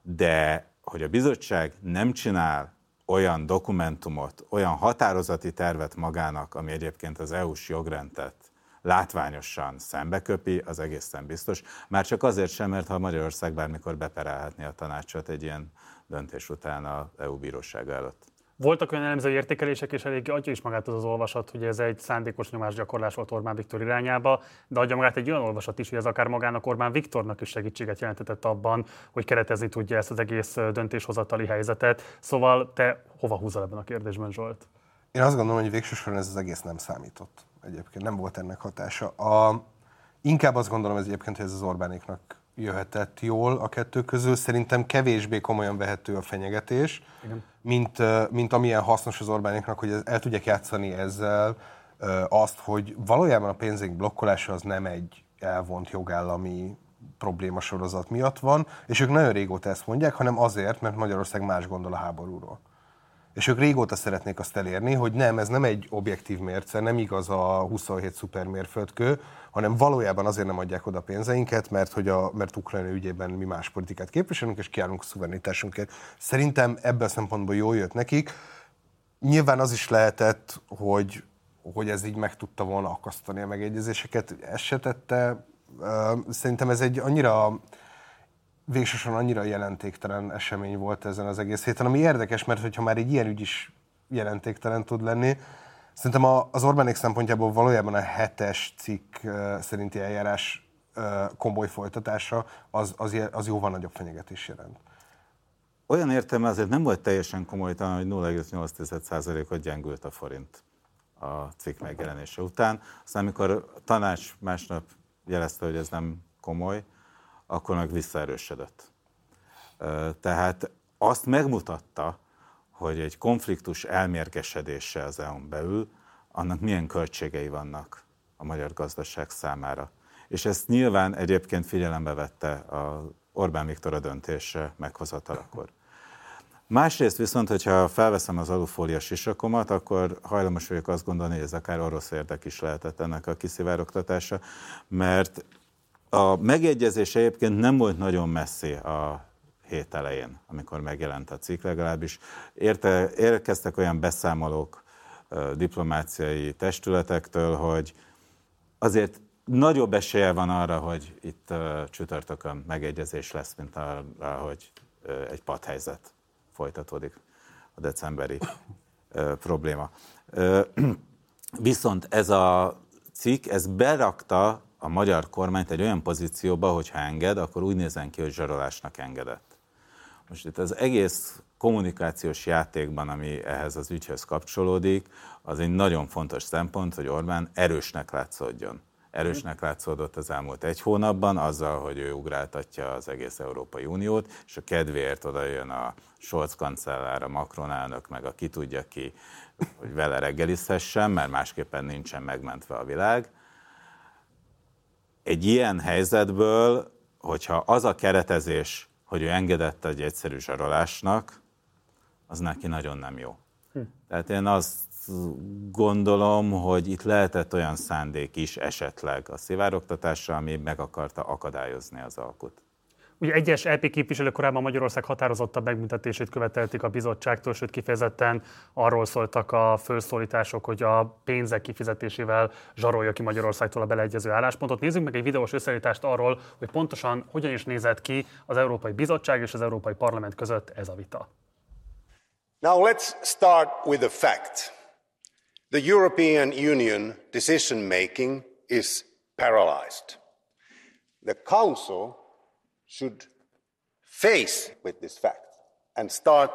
de hogy a bizottság nem csinál olyan dokumentumot, olyan határozati tervet magának, ami egyébként az EU-s jogrendet látványosan szembeköpi, az egészen biztos. Már csak azért sem, mert ha Magyarország bármikor beperelhetné a tanácsot egy ilyen döntés után a EU bírósága előtt. Voltak olyan elemző értékelések, és elég adja is magát az az olvasat, hogy ez egy szándékos nyomásgyakorlás volt Orbán Viktor irányába, de adja magát egy olyan olvasat is, hogy ez akár magának Orbán Viktornak is segítséget jelentetett abban, hogy keretezni tudja ezt az egész döntéshozatali helyzetet. Szóval te hova húzol ebben a kérdésben, Zsolt? Én azt gondolom, hogy végsősorban ez az egész nem számított. Egyébként nem volt ennek hatása. A, inkább azt gondolom ez egyébként, hogy ez az Orbánéknak jöhetett jól a kettő közül. Szerintem kevésbé komolyan vehető a fenyegetés, Igen. mint, mint amilyen hasznos az Orbánéknak, hogy el tudják játszani ezzel azt, hogy valójában a pénzénk blokkolása az nem egy elvont jogállami probléma sorozat miatt van, és ők nagyon régóta ezt mondják, hanem azért, mert Magyarország más gondol a háborúról. És ők régóta szeretnék azt elérni, hogy nem, ez nem egy objektív mérce, nem igaz a 27 szupermérföldkő, hanem valójában azért nem adják oda pénzeinket, mert, hogy a, mert Ukrajna ügyében mi más politikát képviselünk, és kiállunk a szuverenitásunkért. Szerintem ebből a szempontból jól jött nekik. Nyilván az is lehetett, hogy, hogy ez így meg tudta volna akasztani a megegyezéseket, ezt se. Szerintem ez egy annyira végsősorban annyira jelentéktelen esemény volt ezen az egész héten, ami érdekes, mert hogyha már egy ilyen ügy is jelentéktelen tud lenni, szerintem az Orbánék szempontjából valójában a hetes cikk szerinti eljárás komoly folytatása az, az, az jóval nagyobb fenyegetés jelent. Olyan értelme azért nem volt teljesen komoly, talán, hogy 0,8%-ot gyengült a forint a cikk megjelenése után. Aztán, amikor a tanács másnap jelezte, hogy ez nem komoly, akkor meg visszaerősödött. Tehát azt megmutatta, hogy egy konfliktus elmérgesedése az EU-n belül, annak milyen költségei vannak a magyar gazdaság számára. És ezt nyilván egyébként figyelembe vette a Orbán Viktor a döntése meghozatalakor. Másrészt viszont, hogyha felveszem az alufólia sisakomat, akkor hajlamos vagyok azt gondolni, hogy ez akár orosz érdek is lehetett ennek a kiszivárogtatása, mert a megegyezés egyébként nem volt nagyon messzi a hét elején, amikor megjelent a cikk legalábbis. Érte, érkeztek olyan beszámolók diplomáciai testületektől, hogy azért nagyobb esélye van arra, hogy itt csütörtökön megegyezés lesz, mint arra, hogy egy padhelyzet folytatódik a decemberi probléma. Viszont ez a cikk, ez berakta a magyar kormányt egy olyan pozícióba, hogy ha enged, akkor úgy nézen ki, hogy zsarolásnak engedett. Most itt az egész kommunikációs játékban, ami ehhez az ügyhöz kapcsolódik, az egy nagyon fontos szempont, hogy Orbán erősnek látszódjon. Erősnek látszódott az elmúlt egy hónapban, azzal, hogy ő ugráltatja az egész Európai Uniót, és a kedvéért oda jön a Scholz kancellár, a Macron elnök, meg a ki tudja ki, hogy vele reggelizhessen, mert másképpen nincsen megmentve a világ egy ilyen helyzetből, hogyha az a keretezés, hogy ő engedett egy egyszerű zsarolásnak, az neki nagyon nem jó. Hm. Tehát én azt gondolom, hogy itt lehetett olyan szándék is esetleg a szivárogtatásra, ami meg akarta akadályozni az alkut. Ugye egyes LP képviselők korábban Magyarország határozottabb megműtetését követelték a bizottságtól, sőt kifejezetten arról szóltak a felszólítások, hogy a pénzek kifizetésével zsarolja ki Magyarországtól a beleegyező álláspontot. Nézzük meg egy videós összeállítást arról, hogy pontosan hogyan is nézett ki az Európai Bizottság és az Európai Parlament között ez a vita. Now let's start with a fact. The European Union decision making is paralyzed. The Council should face with this fact and start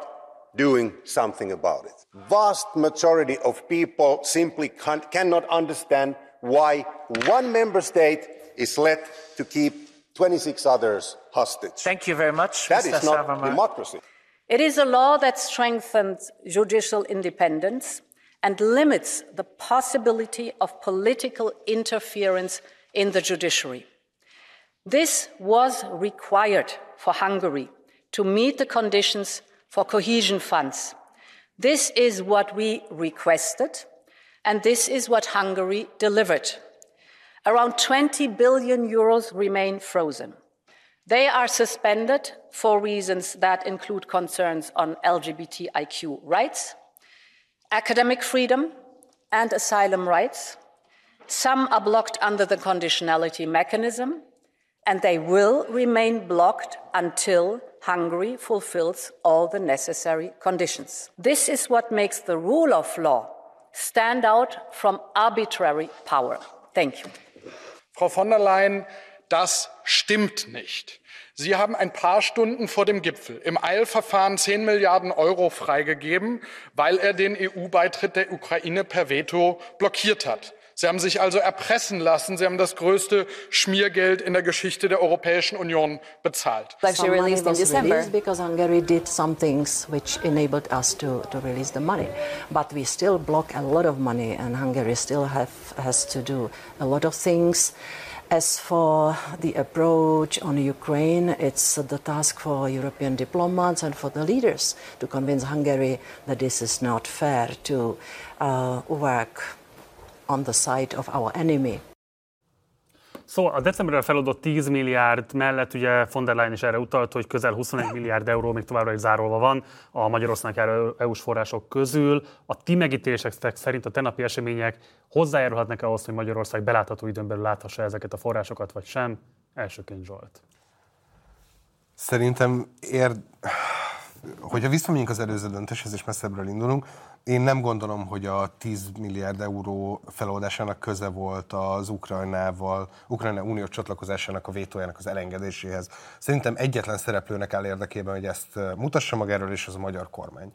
doing something about it. Vast majority of people simply cannot understand why one member state is let to keep 26 others hostage. Thank you very much. That Mr. is not democracy. It is a law that strengthens judicial independence and limits the possibility of political interference in the judiciary. This was required for Hungary to meet the conditions for cohesion funds. This is what we requested, and this is what Hungary delivered. Around 20 billion euros remain frozen. They are suspended for reasons that include concerns on LGBTIQ rights, academic freedom, and asylum rights. Some are blocked under the conditionality mechanism, and they will remain blocked until Hungary fulfills all the necessary conditions. This is what makes the rule of law stand out from arbitrary power. Thank you. Frau von der Leyen, das stimmt nicht. Sie haben ein paar Stunden vor dem Gipfel im Eilverfahren 10 Milliarden Euro freigegeben, weil er den EU-Beitritt der Ukraine per Veto blockiert hat. Sie haben sich also erpressen lassen. Sie haben das größte Schmiergeld in der Geschichte der Europäischen Union bezahlt. Some money was released because Hungary did some things which enabled us to, to release the money. But we still block a lot of money and Hungary still have, has to do a lot of things. As for the approach on Ukraine, it's the task for European diplomats and for the leaders to convince Hungary that this is not fair to uh, work on the side of our enemy. Szóval a decemberre feladott 10 milliárd mellett ugye von der Leyen is erre utalt, hogy közel 21 milliárd euró még továbbra is zárolva van a Magyarországnak járó EU-s források közül. A ti megítélések szerint a tenapi események hozzájárulhatnak ahhoz, hogy Magyarország belátható időn belül láthassa ezeket a forrásokat, vagy sem? Elsőként Zsolt. Szerintem ér... hogyha visszamegyünk az előző döntéshez, és messzebbről indulunk, én nem gondolom, hogy a 10 milliárd euró feloldásának köze volt az Ukrajnával, Ukrajna uniós csatlakozásának a vétójának az elengedéséhez. Szerintem egyetlen szereplőnek áll érdekében, hogy ezt mutassa magáról, és az a magyar kormány.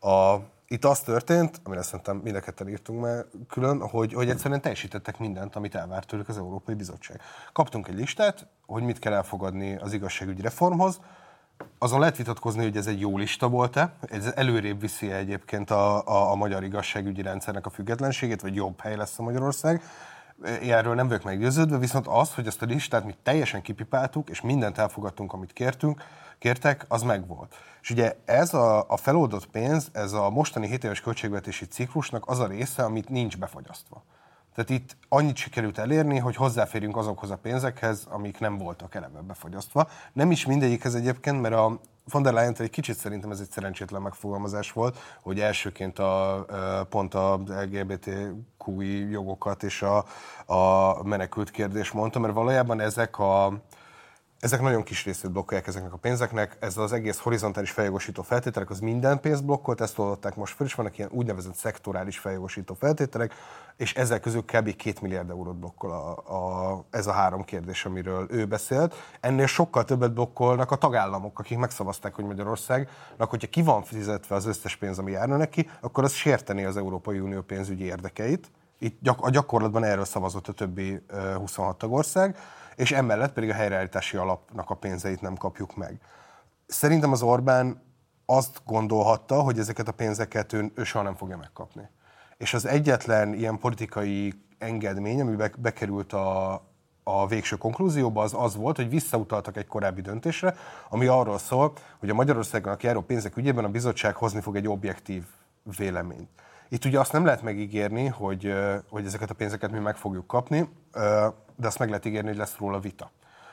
A, itt az történt, amire szerintem mind a ketten írtunk már külön, hogy, hogy egyszerűen teljesítettek mindent, amit elvárt tőlük az Európai Bizottság. Kaptunk egy listát, hogy mit kell elfogadni az igazságügyi reformhoz, azon lehet vitatkozni, hogy ez egy jó lista volt-e, ez előrébb viszi egyébként a, a, a magyar igazságügyi rendszernek a függetlenségét, vagy jobb hely lesz a Magyarország. Erről nem vagyok meggyőződve, viszont az, hogy ezt a listát mi teljesen kipipáltuk, és mindent elfogadtunk, amit kértünk, kértek, az megvolt. És ugye ez a, a feloldott pénz, ez a mostani 7 éves költségvetési ciklusnak az a része, amit nincs befagyasztva. Tehát itt annyit sikerült elérni, hogy hozzáférjünk azokhoz a pénzekhez, amik nem voltak eleve befagyasztva. Nem is mindegyikhez egyébként, mert a von der leyen egy kicsit szerintem ez egy szerencsétlen megfogalmazás volt, hogy elsőként a, pont a LGBTQI jogokat és a, a menekült kérdés mondta, mert valójában ezek a ezek nagyon kis részét blokkolják ezeknek a pénzeknek. Ez az egész horizontális feljogosító feltételek, az minden pénzt blokkolt, ezt oldották most fel, és vannak ilyen úgynevezett szektorális feljogosító feltételek, és ezek közül kb. 2 milliárd eurót blokkol a, a, ez a három kérdés, amiről ő beszélt. Ennél sokkal többet blokkolnak a tagállamok, akik megszavazták, hogy Magyarországnak, hogyha ki van fizetve az összes pénz, ami járna neki, akkor az sérteni az Európai Unió pénzügyi érdekeit. Itt a gyakorlatban erről szavazott a többi 26 tagország és emellett pedig a helyreállítási alapnak a pénzeit nem kapjuk meg. Szerintem az Orbán azt gondolhatta, hogy ezeket a pénzeket ő, ő soha nem fogja megkapni. És az egyetlen ilyen politikai engedmény, ami bekerült a, a végső konklúzióba, az az volt, hogy visszautaltak egy korábbi döntésre, ami arról szól, hogy a Magyarországnak járó pénzek ügyében a bizottság hozni fog egy objektív véleményt. Itt ugye azt nem lehet megígérni, hogy, hogy ezeket a pénzeket mi meg fogjuk kapni, de azt meg lehet ígérni, hogy lesz róla vita.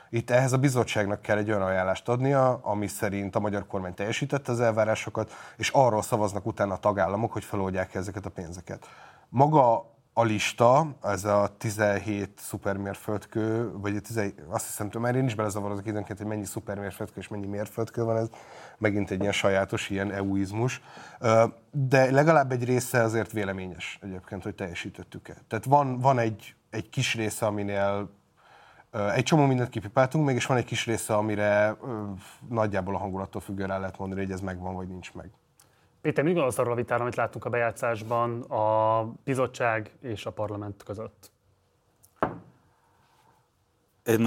Itt ehhez a bizottságnak kell egy olyan ajánlást adnia, ami szerint a magyar kormány teljesítette az elvárásokat, és arról szavaznak utána a tagállamok, hogy feloldják ezeket a pénzeket. Maga a lista, ez a 17 szupermérföldkő, vagy a 10, azt hiszem, már én is belezavarodok időnként, hogy mennyi szupermérföldkő és mennyi mérföldkő van, ez megint egy ilyen sajátos, ilyen euizmus. De legalább egy része azért véleményes egyébként, hogy teljesítettük-e. Tehát van, van egy, egy kis része, aminél egy csomó mindent kipipáltunk, mégis van egy kis része, amire nagyjából a hangulattól függően el lehet mondani, hogy ez megvan, vagy nincs meg. Péter, mi gondolsz arról a vitára, amit láttunk a bejátszásban a bizottság és a parlament között? Én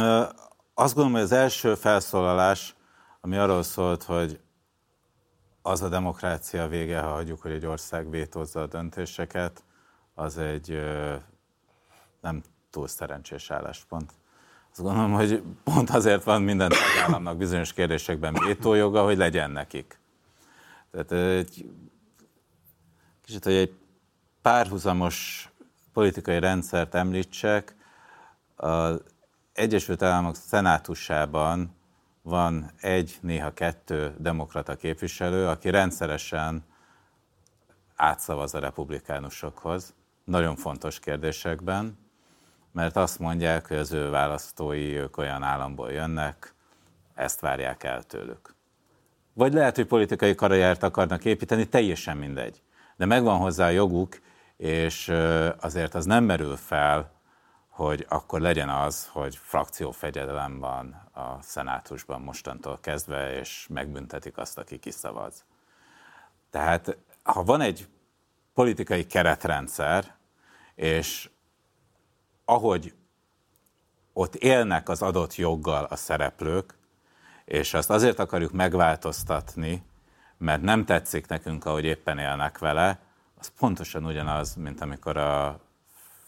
azt gondolom, hogy az első felszólalás, ami arról szólt, hogy az a demokrácia vége, ha hagyjuk, hogy egy ország vétózza a döntéseket, az egy nem túl szerencsés álláspont. Azt gondolom, hogy pont azért van minden tagállamnak bizonyos kérdésekben vétójoga, hogy legyen nekik. Tehát egy, kicsit, hogy egy párhuzamos politikai rendszert említsek, az Egyesült Államok szenátusában van egy, néha kettő demokrata képviselő, aki rendszeresen átszavaz a republikánusokhoz, nagyon fontos kérdésekben, mert azt mondják, hogy az ő választói, ők olyan államból jönnek, ezt várják el tőlük. Vagy lehet, hogy politikai karriert akarnak építeni, teljesen mindegy. De megvan hozzá joguk, és azért az nem merül fel, hogy akkor legyen az, hogy frakciófegyelem van a szenátusban mostantól kezdve, és megbüntetik azt, aki kiszavaz. Tehát ha van egy politikai keretrendszer, és ahogy ott élnek az adott joggal a szereplők, és azt azért akarjuk megváltoztatni, mert nem tetszik nekünk, ahogy éppen élnek vele, az pontosan ugyanaz, mint amikor a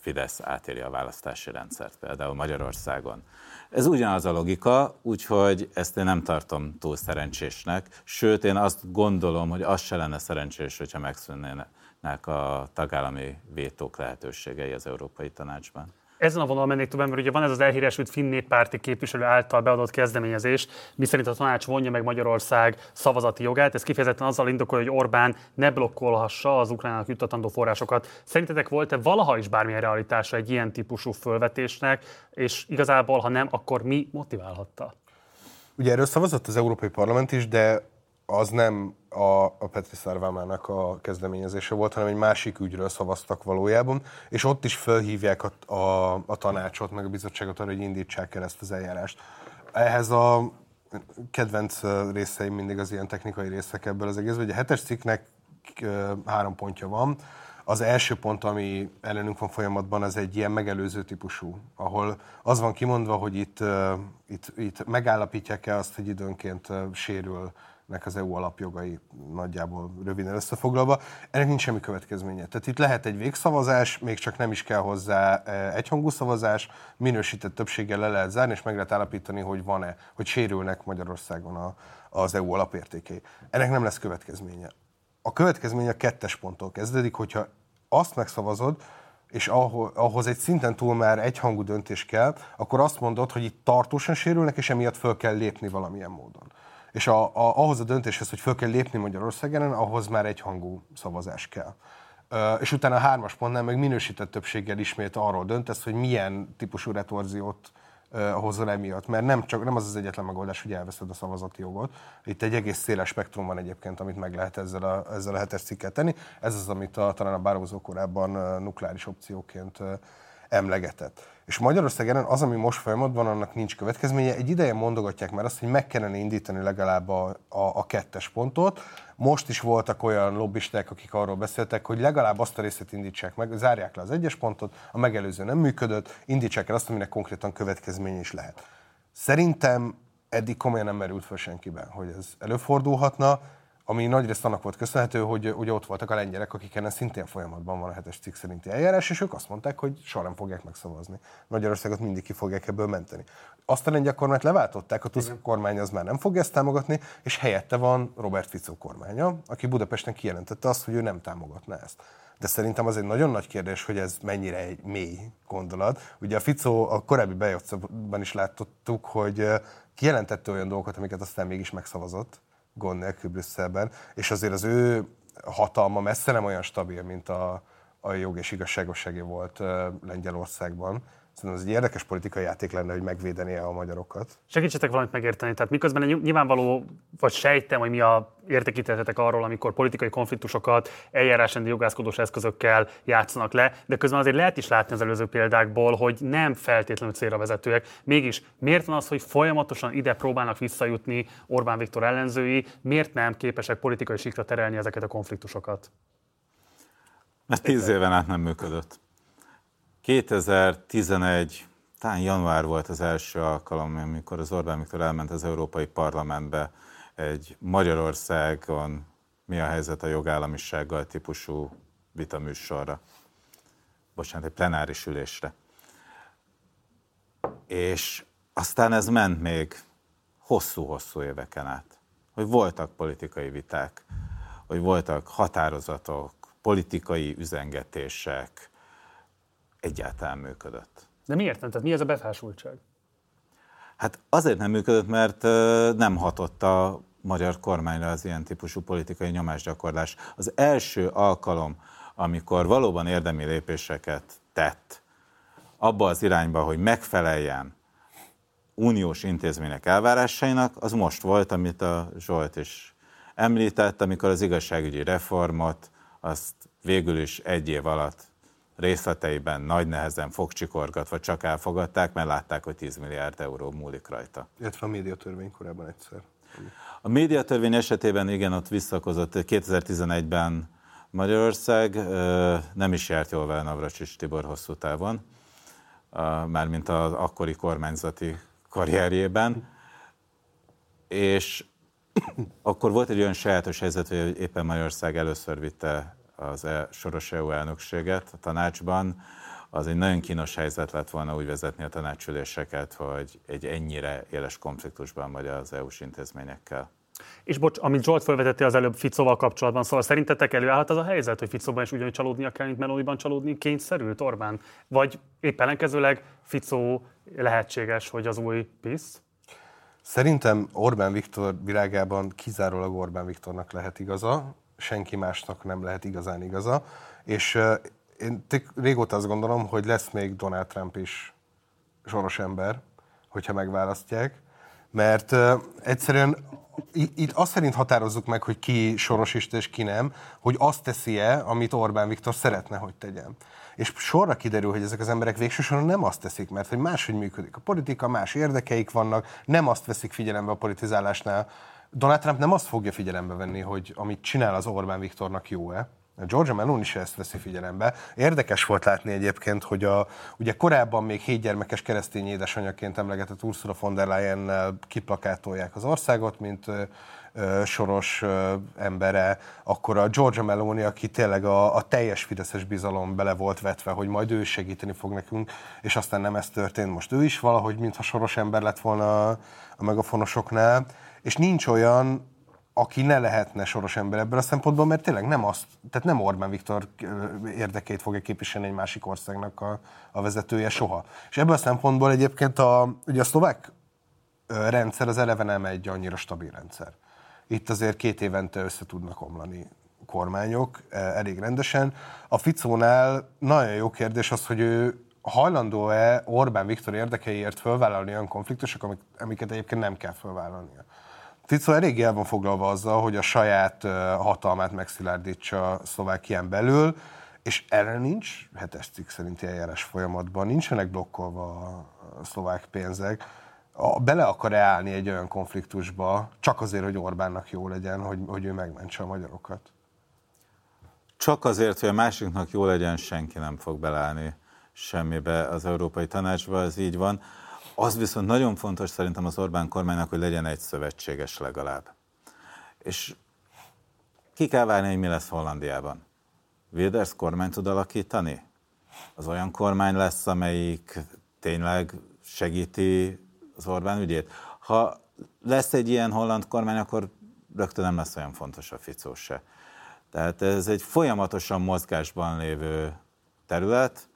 Fidesz átírja a választási rendszert, például Magyarországon. Ez ugyanaz a logika, úgyhogy ezt én nem tartom túl szerencsésnek, sőt, én azt gondolom, hogy az se lenne szerencsés, hogyha megszűnnének a tagállami vétók lehetőségei az Európai Tanácsban. Ezen a vonalon mennék tovább, mert ugye van ez az elhíresült finn néppárti képviselő által beadott kezdeményezés, miszerint a tanács vonja meg Magyarország szavazati jogát. Ez kifejezetten azzal indokolja, hogy Orbán ne blokkolhassa az Ukrajnának juttatandó forrásokat. Szerintetek volt-e valaha is bármilyen realitása egy ilyen típusú fölvetésnek, és igazából, ha nem, akkor mi motiválhatta? Ugye erről szavazott az Európai Parlament is, de az nem a, a Petri Szárvámának a kezdeményezése volt, hanem egy másik ügyről szavaztak valójában, és ott is felhívják a, a, a tanácsot, meg a bizottságot arra, hogy indítsák el ezt az eljárást. Ehhez a kedvenc részeim mindig az ilyen technikai részek ebből az egész, hogy a hetes cikknek három pontja van. Az első pont, ami ellenünk van folyamatban, az egy ilyen megelőző típusú, ahol az van kimondva, hogy itt, itt, itt megállapítják-e azt, hogy időnként sérül nek az EU alapjogai nagyjából röviden összefoglalva. Ennek nincs semmi következménye. Tehát itt lehet egy végszavazás, még csak nem is kell hozzá e, egyhangú szavazás, minősített többséggel le lehet zárni, és meg lehet állapítani, hogy van-e, hogy sérülnek Magyarországon a, az EU alapértékei. Ennek nem lesz következménye. A következménye a kettes ponttól kezdődik, hogyha azt megszavazod, és ahhoz egy szinten túl már egyhangú döntés kell, akkor azt mondod, hogy itt tartósan sérülnek, és emiatt föl kell lépni valamilyen módon és a, a, ahhoz a döntéshez, hogy föl kell lépni Magyarországon, ahhoz már egyhangú szavazás kell. És utána a hármas pontnál meg minősített többséggel ismét arról döntesz, hogy milyen típusú retorziót hozol emiatt. Mert nem, csak, nem az az egyetlen megoldás, hogy elveszed a szavazati jogot. Itt egy egész széles spektrum van egyébként, amit meg lehet ezzel a, ezzel a hetes cikkel tenni. Ez az, amit a, talán a bározó korábban nukleáris opcióként emlegetett. És Magyarországon az, ami most folyamatban, annak nincs következménye. Egy ideje mondogatják már azt, hogy meg kellene indítani legalább a, a, a kettes pontot. Most is voltak olyan lobbisták, akik arról beszéltek, hogy legalább azt a részét indítsák meg, zárják le az egyes pontot, a megelőző nem működött, indítsák el azt, aminek konkrétan következménye is lehet. Szerintem eddig komolyan nem merült fel senkiben, hogy ez előfordulhatna ami nagyrészt annak volt köszönhető, hogy ugye ott voltak a lengyelek, akik ennek szintén folyamatban van a hetes cikk szerinti eljárás, és ők azt mondták, hogy soha nem fogják megszavazni. Magyarországot mindig ki fogják ebből menteni. Azt a lengyel kormányt leváltották, a Tusk kormány az már nem fogja ezt támogatni, és helyette van Robert Fico kormánya, aki Budapesten kijelentette azt, hogy ő nem támogatná ezt. De szerintem az egy nagyon nagy kérdés, hogy ez mennyire egy mély gondolat. Ugye a Fico a korábbi bejátszóban is láttuk, hogy kijelentette olyan dolgokat, amiket aztán mégis megszavazott gond nélkül Brüsszelben, és azért az ő hatalma messze nem olyan stabil, mint a, a jog és igazságosságé volt Lengyelországban. Szerintem ez egy érdekes politikai játék lenne, hogy megvédenie a magyarokat. Segítsetek valamit megérteni. Tehát miközben nyilvánvaló, vagy sejtem, hogy mi a értekítetetek arról, amikor politikai konfliktusokat eljárásrendi jogászkodós eszközökkel játszanak le, de közben azért lehet is látni az előző példákból, hogy nem feltétlenül célra vezetőek. Mégis miért van az, hogy folyamatosan ide próbálnak visszajutni Orbán Viktor ellenzői, miért nem képesek politikai sikra terelni ezeket a konfliktusokat? Mert tíz éven át nem működött. 2011, talán január volt az első alkalom, amikor az Orbán Viktor elment az Európai Parlamentbe egy Magyarországon mi a helyzet a jogállamisággal típusú vitaműsorra. Bocsánat, egy plenáris ülésre. És aztán ez ment még hosszú-hosszú éveken át. Hogy voltak politikai viták, hogy voltak határozatok, politikai üzengetések, egyáltalán működött. De miért nem? Tehát mi ez a befásultság? Hát azért nem működött, mert nem hatott a magyar kormányra az ilyen típusú politikai nyomásgyakorlás. Az első alkalom, amikor valóban érdemi lépéseket tett abba az irányba, hogy megfeleljen uniós intézmények elvárásainak, az most volt, amit a Zsolt is említett, amikor az igazságügyi reformot azt végül is egy év alatt részleteiben nagy nehezen fogcsikorgatva csak elfogadták, mert látták, hogy 10 milliárd euró múlik rajta. Illetve a médiatörvény korábban egyszer. A médiatörvény esetében igen, ott visszakozott 2011-ben Magyarország, nem is járt jól vele Navracsics Tibor hosszú távon, mármint az akkori kormányzati karrierjében, és akkor volt egy olyan sajátos helyzet, hogy éppen Magyarország először vitte az e, soros EU elnökséget a tanácsban, az egy nagyon kínos helyzet lett volna úgy vezetni a tanácsüléseket, hogy egy ennyire éles konfliktusban vagy az EU-s intézményekkel. És bocs, amit Zsolt felvetette az előbb Ficóval kapcsolatban, szóval szerintetek előállhat az a helyzet, hogy Ficóban is ugyanúgy csalódnia kell, mint Meloniban csalódni kényszerült Orbán? Vagy épp ellenkezőleg Ficó lehetséges, hogy az új PISZ? Szerintem Orbán Viktor virágában kizárólag Orbán Viktornak lehet igaza, senki másnak nem lehet igazán igaza, és én régóta azt gondolom, hogy lesz még Donald Trump is soros ember, hogyha megválasztják, mert egyszerűen itt azt szerint határozzuk meg, hogy ki sorosista és ki nem, hogy azt teszi-e, amit Orbán Viktor szeretne, hogy tegyen. És sorra kiderül, hogy ezek az emberek végsősorban nem azt teszik, mert hogy máshogy működik a politika, más érdekeik vannak, nem azt veszik figyelembe a politizálásnál. Donald Trump nem azt fogja figyelembe venni, hogy amit csinál az Orbán Viktornak jó-e, Georgia Meloni is ezt veszi figyelembe. Érdekes volt látni egyébként, hogy a, ugye korábban még hét gyermekes keresztény édesanyaként emlegetett Ursula von der leyen kiplakátolják az országot, mint ö, ö, soros ö, embere, akkor a Georgia Meloni, aki tényleg a, a teljes fideszes bizalom bele volt vetve, hogy majd ő segíteni fog nekünk, és aztán nem ez történt. Most ő is valahogy, mintha soros ember lett volna a, megafonosoknál, és nincs olyan, aki ne lehetne soros ember ebből a szempontból, mert tényleg nem azt, tehát nem Orbán Viktor érdekét fogja képviselni egy másik országnak a, a vezetője soha. És ebből a szempontból egyébként a, ugye a szlovák rendszer az eleve nem egy annyira stabil rendszer. Itt azért két évente össze tudnak omlani kormányok elég rendesen. A Ficónál nagyon jó kérdés az, hogy ő hajlandó-e Orbán Viktor érdekeiért fölvállalni olyan konfliktusok, amiket egyébként nem kell fölvállalnia. Fico elég el van foglalva azzal, hogy a saját hatalmát megszilárdítsa Szlovákián belül, és erre nincs hetes cikk szerinti eljárás folyamatban, nincsenek blokkolva a szlovák pénzek. A, bele akar-e állni egy olyan konfliktusba, csak azért, hogy Orbánnak jó legyen, hogy, hogy ő megmentse a magyarokat? Csak azért, hogy a másiknak jó legyen, senki nem fog beleállni semmibe az Európai Tanácsba, ez így van. Az viszont nagyon fontos szerintem az Orbán kormánynak, hogy legyen egy szövetséges legalább. És ki kell várni, hogy mi lesz Hollandiában. Wilders kormány tud alakítani? Az olyan kormány lesz, amelyik tényleg segíti az Orbán ügyét. Ha lesz egy ilyen holland kormány, akkor rögtön nem lesz olyan fontos a Ficó se. Tehát ez egy folyamatosan mozgásban lévő terület,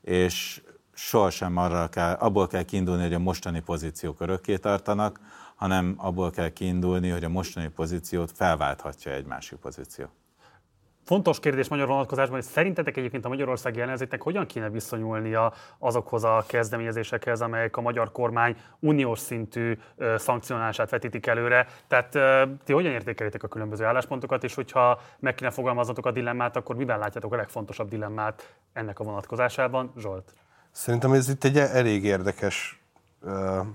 és sohasem arra kell, abból kell kiindulni, hogy a mostani pozíciók örökké tartanak, hanem abból kell kiindulni, hogy a mostani pozíciót felválthatja egy másik pozíció. Fontos kérdés magyar vonatkozásban, hogy szerintetek egyébként a magyarországi ellenzéknek hogyan kéne viszonyulnia azokhoz a kezdeményezésekhez, amelyek a magyar kormány uniós szintű szankcionálását vetítik előre. Tehát ti hogyan értékelitek a különböző álláspontokat, és hogyha meg kéne fogalmazatok a dilemmát, akkor miben látjátok a legfontosabb dilemmát ennek a vonatkozásában? Zsolt. Szerintem ez itt egy elég érdekes uh,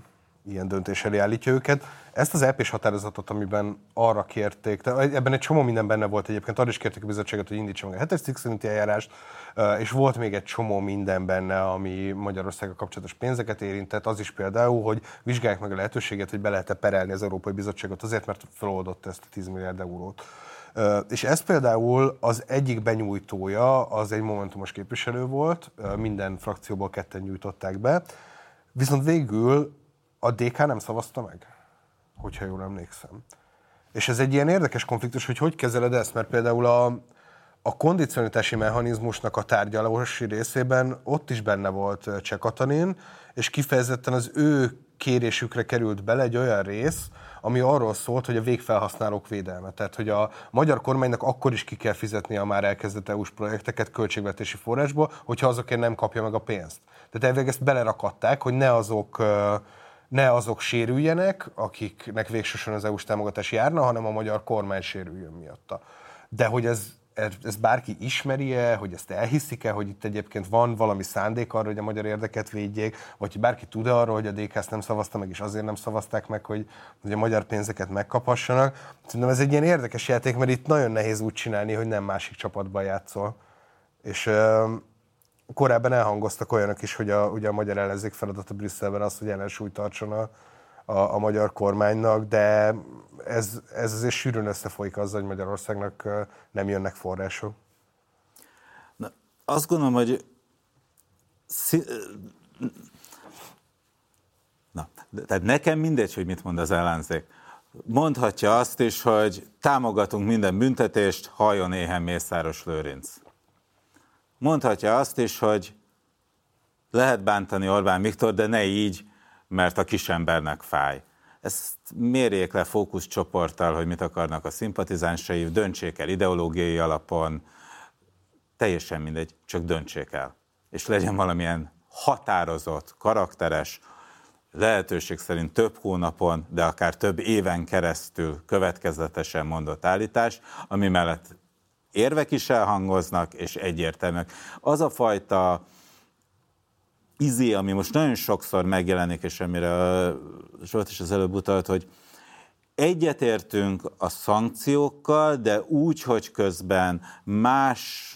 ilyen döntés elé állítja őket. Ezt az EP-s határozatot, amiben arra kérték, de ebben egy csomó minden benne volt egyébként, arra is kérték a bizottságot, hogy indítsa meg a hetes cikk szerinti eljárást, és volt még egy csomó minden benne, ami Magyarországgal kapcsolatos pénzeket érintett, az is például, hogy vizsgálják meg a lehetőséget, hogy be lehet-e perelni az Európai Bizottságot azért, mert feloldott ezt a 10 milliárd eurót. És ez például az egyik benyújtója, az egy momentumos képviselő volt, minden frakcióból ketten nyújtották be, viszont végül a DK nem szavazta meg, hogyha jól emlékszem. És ez egy ilyen érdekes konfliktus, hogy hogy kezeled ezt, mert például a, a kondicionitási mechanizmusnak a tárgyalási részében ott is benne volt Cseh Katalin, és kifejezetten az ő kérésükre került bele egy olyan rész, ami arról szólt, hogy a végfelhasználók védelme. Tehát, hogy a magyar kormánynak akkor is ki kell fizetni a már elkezdett EU-s projekteket költségvetési forrásból, hogyha azokért nem kapja meg a pénzt. Tehát elvég ezt belerakadták, hogy ne azok ne azok sérüljenek, akiknek végsősorban az EU-s támogatás járna, hanem a magyar kormány sérüljön miatta. De hogy ez ez bárki ismeri-e, hogy ezt elhiszik-e, hogy itt egyébként van valami szándék arra, hogy a magyar érdeket védjék, vagy hogy bárki tud arról, hogy a DK ezt nem szavazta meg, és azért nem szavazták meg, hogy, hogy a magyar pénzeket megkaphassanak. Szerintem ez egy ilyen érdekes játék, mert itt nagyon nehéz úgy csinálni, hogy nem másik csapatban játszol. És korábban elhangoztak olyanok is, hogy a, ugye a magyar ellenzék feladata Brüsszelben az, hogy ellensúlyt tartson a, a, a magyar kormánynak, de ez, ez azért sűrűn összefolyik azzal, hogy Magyarországnak nem jönnek források. Na, azt gondolom, hogy Na, tehát nekem mindegy, hogy mit mond az ellenzék. Mondhatja azt is, hogy támogatunk minden büntetést, halljon éhen Mészáros Lőrinc. Mondhatja azt is, hogy lehet bántani Orbán Viktor, de ne így, mert a kisembernek fáj. Ezt mérjék le fókuszcsoporttal, hogy mit akarnak a szimpatizánsai, döntsék el ideológiai alapon, teljesen mindegy, csak döntsék el. És legyen valamilyen határozott, karakteres, lehetőség szerint több hónapon, de akár több éven keresztül következetesen mondott állítás, ami mellett érvek is elhangoznak, és egyértelműek. Az a fajta izé, ami most nagyon sokszor megjelenik, és amire Zsolt is az előbb utalt, hogy egyetértünk a szankciókkal, de úgy, hogy közben más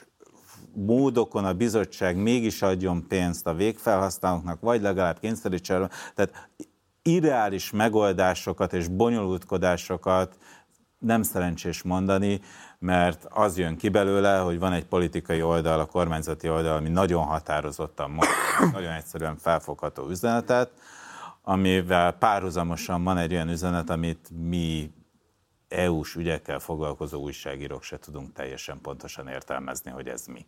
módokon a bizottság mégis adjon pénzt a végfelhasználóknak, vagy legalább kényszerítsen. Tehát ideális megoldásokat és bonyolultkodásokat nem szerencsés mondani, mert az jön ki belőle, hogy van egy politikai oldal, a kormányzati oldal, ami nagyon határozottan mond, nagyon egyszerűen felfogható üzenetet, amivel párhuzamosan van egy olyan üzenet, amit mi EU-s ügyekkel foglalkozó újságírók se tudunk teljesen pontosan értelmezni, hogy ez mi.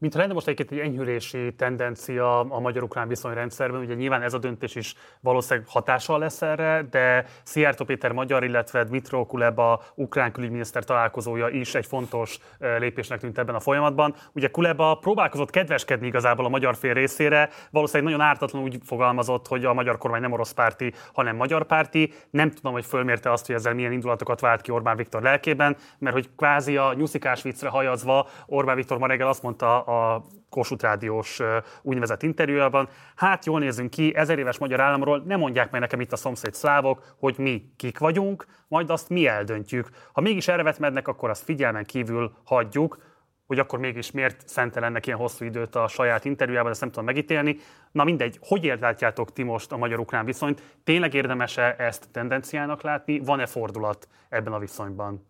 Mint lenne most egy egy enyhülési tendencia a magyar-ukrán viszonyrendszerben, ugye nyilván ez a döntés is valószínűleg hatással lesz erre, de Szijjártó Péter magyar, illetve Dmitro Kuleba ukrán külügyminiszter találkozója is egy fontos lépésnek tűnt ebben a folyamatban. Ugye Kuleba próbálkozott kedveskedni igazából a magyar fél részére, valószínűleg nagyon ártatlan úgy fogalmazott, hogy a magyar kormány nem orosz párti, hanem magyar párti. Nem tudom, hogy fölmérte azt, hogy ezzel milyen indulatokat vált ki Orbán Viktor lelkében, mert hogy kvázi a nyuszikás viccre hajazva Orbán Viktor ma reggel azt mondta a Kossuth Rádiós úgynevezett interjújában, hát jól nézzünk ki, ezer éves magyar államról, nem mondják meg nekem itt a szomszéd szlávok, hogy mi kik vagyunk, majd azt mi eldöntjük. Ha mégis erre vetmednek, akkor azt figyelmen kívül hagyjuk, hogy akkor mégis miért szentelennek ilyen hosszú időt a saját interjújában, ezt nem tudom megítélni. Na mindegy, hogy érteltjátok ti most a magyar-ukrán viszonyt? Tényleg érdemes-e ezt tendenciának látni? Van-e fordulat ebben a viszonyban?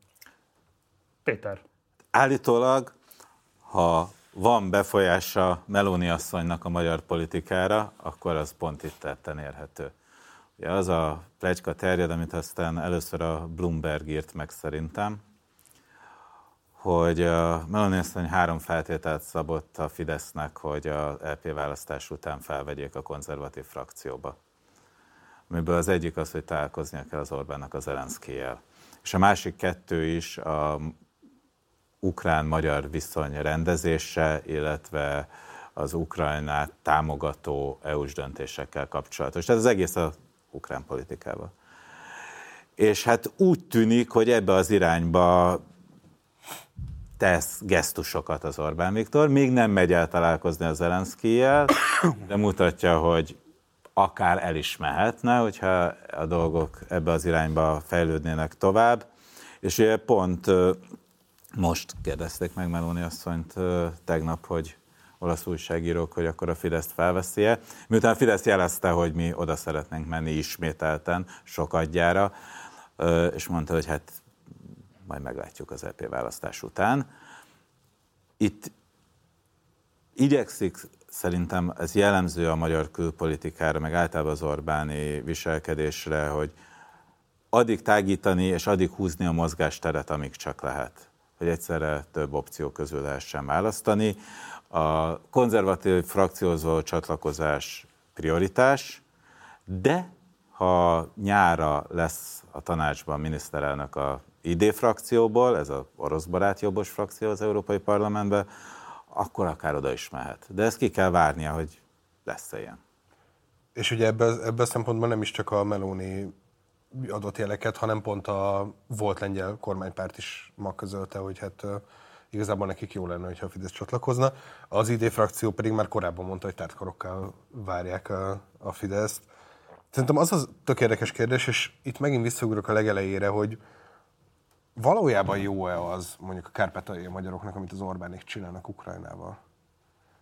Péter. Állítólag, ha van befolyása Meloni asszonynak a magyar politikára, akkor az pont itt tetten érhető. Ugye az a plegyka terjed, amit aztán először a Bloomberg írt meg szerintem, hogy a Meloni asszony három feltételt szabott a Fidesznek, hogy a LP választás után felvegyék a konzervatív frakcióba. Amiből az egyik az, hogy találkoznia kell az Orbánnak az Zelenszkijel. És a másik kettő is a ukrán-magyar viszony rendezése, illetve az Ukrajnát támogató EU-s döntésekkel kapcsolatos. Tehát az egész a ukrán politikával. És hát úgy tűnik, hogy ebbe az irányba tesz gesztusokat az Orbán Viktor, még nem megy el találkozni az Zelenszkijel, de mutatja, hogy akár el is mehetne, hogyha a dolgok ebbe az irányba fejlődnének tovább. És ugye pont most kérdezték meg Meloni asszonyt tegnap, hogy olasz újságírók, hogy akkor a Fideszt felveszi-e. Miután a Fidesz jelezte, hogy mi oda szeretnénk menni ismételten, sokadjára, és mondta, hogy hát majd meglátjuk az EP választás után. Itt igyekszik szerintem ez jellemző a magyar külpolitikára, meg általában az Orbáni viselkedésre, hogy addig tágítani és addig húzni a mozgásteret, amíg csak lehet. Hogy egyszerre több opció közül lehessen választani. A konzervatív frakciózó csatlakozás prioritás, de ha nyára lesz a tanácsban miniszterelnök a ID frakcióból, ez az orosz barát jobbos frakció az Európai Parlamentben, akkor akár oda is mehet. De ezt ki kell várnia, hogy lesz-e ilyen. És ugye ebben ebbe a szempontból nem is csak a Meloni adott jeleket, hanem pont a volt lengyel kormánypárt is ma közölte, hogy hát igazából nekik jó lenne, hogyha a Fidesz csatlakozna. Az ID frakció pedig már korábban mondta, hogy tártkarokkal várják a, a Fideszt. Szerintem az az tök érdekes kérdés, és itt megint visszaugrok a legelejére, hogy valójában jó-e az mondjuk a kárpátai magyaroknak, amit az Orbánék csinálnak Ukrajnával?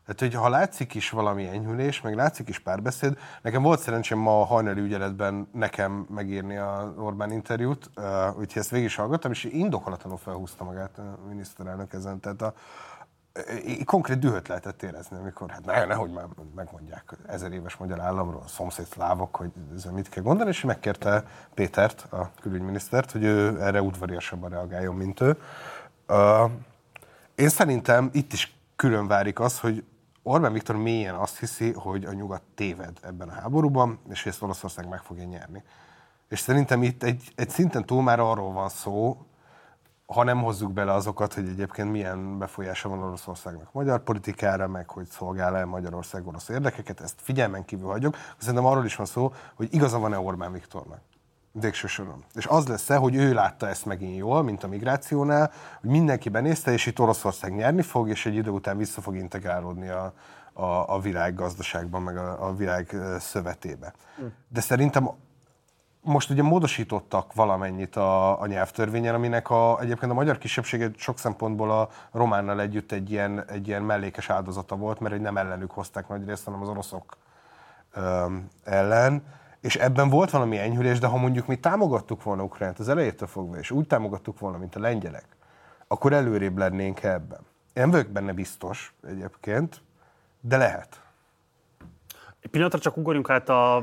Tehát, hogy ha látszik is valami enyhülés, meg látszik is párbeszéd, nekem volt szerencsém ma a hajnali ügyeletben nekem megírni a Orbán interjút, úgyhogy ezt végig is hallgattam, és indokolatlanul felhúzta magát a miniszterelnök ezen. Tehát a, konkrét dühöt lehetett érezni, amikor hát ne, nehogy már megmondják ezer éves magyar államról, a szomszéd szlávok, hogy ezzel mit kell gondolni, és megkérte Pétert, a külügyminisztert, hogy ő erre udvariasabban reagáljon, mint ő. Uh, én szerintem itt is külön várik az, hogy Orbán Viktor mélyen azt hiszi, hogy a nyugat téved ebben a háborúban, és hogy ezt Oroszország meg fogja nyerni. És szerintem itt egy, egy szinten túl már arról van szó, ha nem hozzuk bele azokat, hogy egyébként milyen befolyása van Oroszországnak magyar politikára, meg hogy szolgál-e Magyarország orosz érdekeket, ezt figyelmen kívül hagyjuk. Szerintem arról is van szó, hogy igaza van-e Orbán Viktornak. Végső soron. És az lesz-e, hogy ő látta ezt megint jól, mint a migrációnál, hogy mindenki benézte, és itt Oroszország nyerni fog, és egy idő után vissza fog integrálódni a, a, a világ gazdaságban, meg a, a világ szövetébe. Hm. De szerintem most ugye módosítottak valamennyit a, a nyelvtörvényen, aminek a, egyébként a magyar kisebbség sok szempontból a románnal együtt egy ilyen, egy ilyen mellékes áldozata volt, mert hogy nem ellenük hozták nagy részt, hanem az oroszok ö, ellen. És ebben volt valami enyhülés, de ha mondjuk mi támogattuk volna Ukránt az elejétől fogva, és úgy támogattuk volna, mint a lengyelek, akkor előrébb lennénk ebben. Én vagyok benne biztos egyébként, de lehet. Egy pillanatra csak ugorjunk át a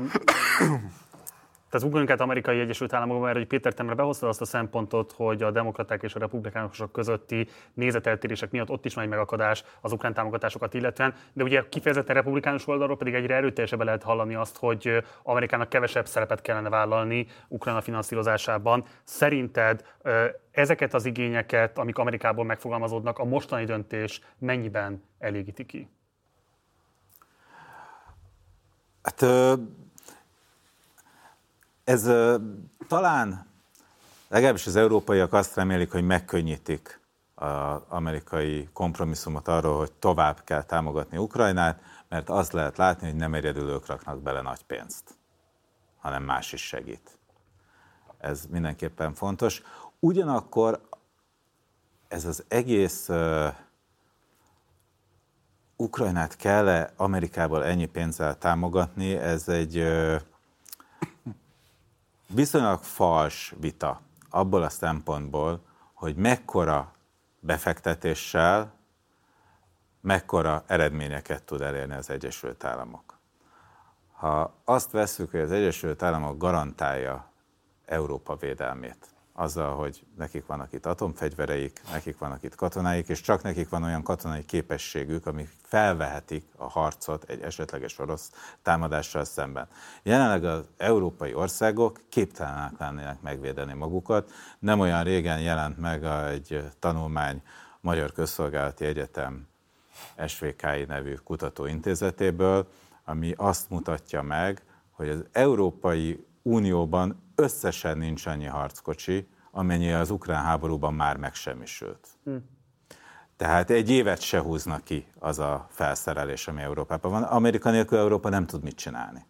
tehát ugorjunk át amerikai Egyesült Államokban, mert hogy Péter Temre behozta azt a szempontot, hogy a demokraták és a republikánusok közötti nézeteltérések miatt ott is megy megakadás az ukrán támogatásokat illetően, de ugye kifejezetten republikánus oldalról pedig egyre erőteljesebben lehet hallani azt, hogy Amerikának kevesebb szerepet kellene vállalni Ukrajna finanszírozásában. Szerinted ezeket az igényeket, amik Amerikából megfogalmazódnak, a mostani döntés mennyiben elégíti ki? Hát ez talán legalábbis az európaiak azt remélik, hogy megkönnyítik az amerikai kompromisszumot arról, hogy tovább kell támogatni Ukrajnát, mert azt lehet látni, hogy nem egyedül ők raknak bele nagy pénzt, hanem más is segít. Ez mindenképpen fontos. Ugyanakkor ez az egész uh, Ukrajnát kell-e Amerikából ennyi pénzzel támogatni, ez egy uh, viszonylag fals vita abból a szempontból, hogy mekkora befektetéssel, mekkora eredményeket tud elérni az Egyesült Államok. Ha azt veszük, hogy az Egyesült Államok garantálja Európa védelmét, azzal, hogy nekik vannak itt atomfegyvereik, nekik vannak itt katonáik, és csak nekik van olyan katonai képességük, amik felvehetik a harcot egy esetleges orosz támadással szemben. Jelenleg az európai országok képtelenek lennének megvédeni magukat. Nem olyan régen jelent meg egy tanulmány Magyar Közszolgálati Egyetem SVKI nevű kutatóintézetéből, ami azt mutatja meg, hogy az Európai Unióban összesen nincs annyi harckocsi, amennyi az ukrán háborúban már megsemmisült. Hm. Tehát egy évet se húznak ki az a felszerelés, ami Európában van. Amerika nélkül Európa nem tud mit csinálni.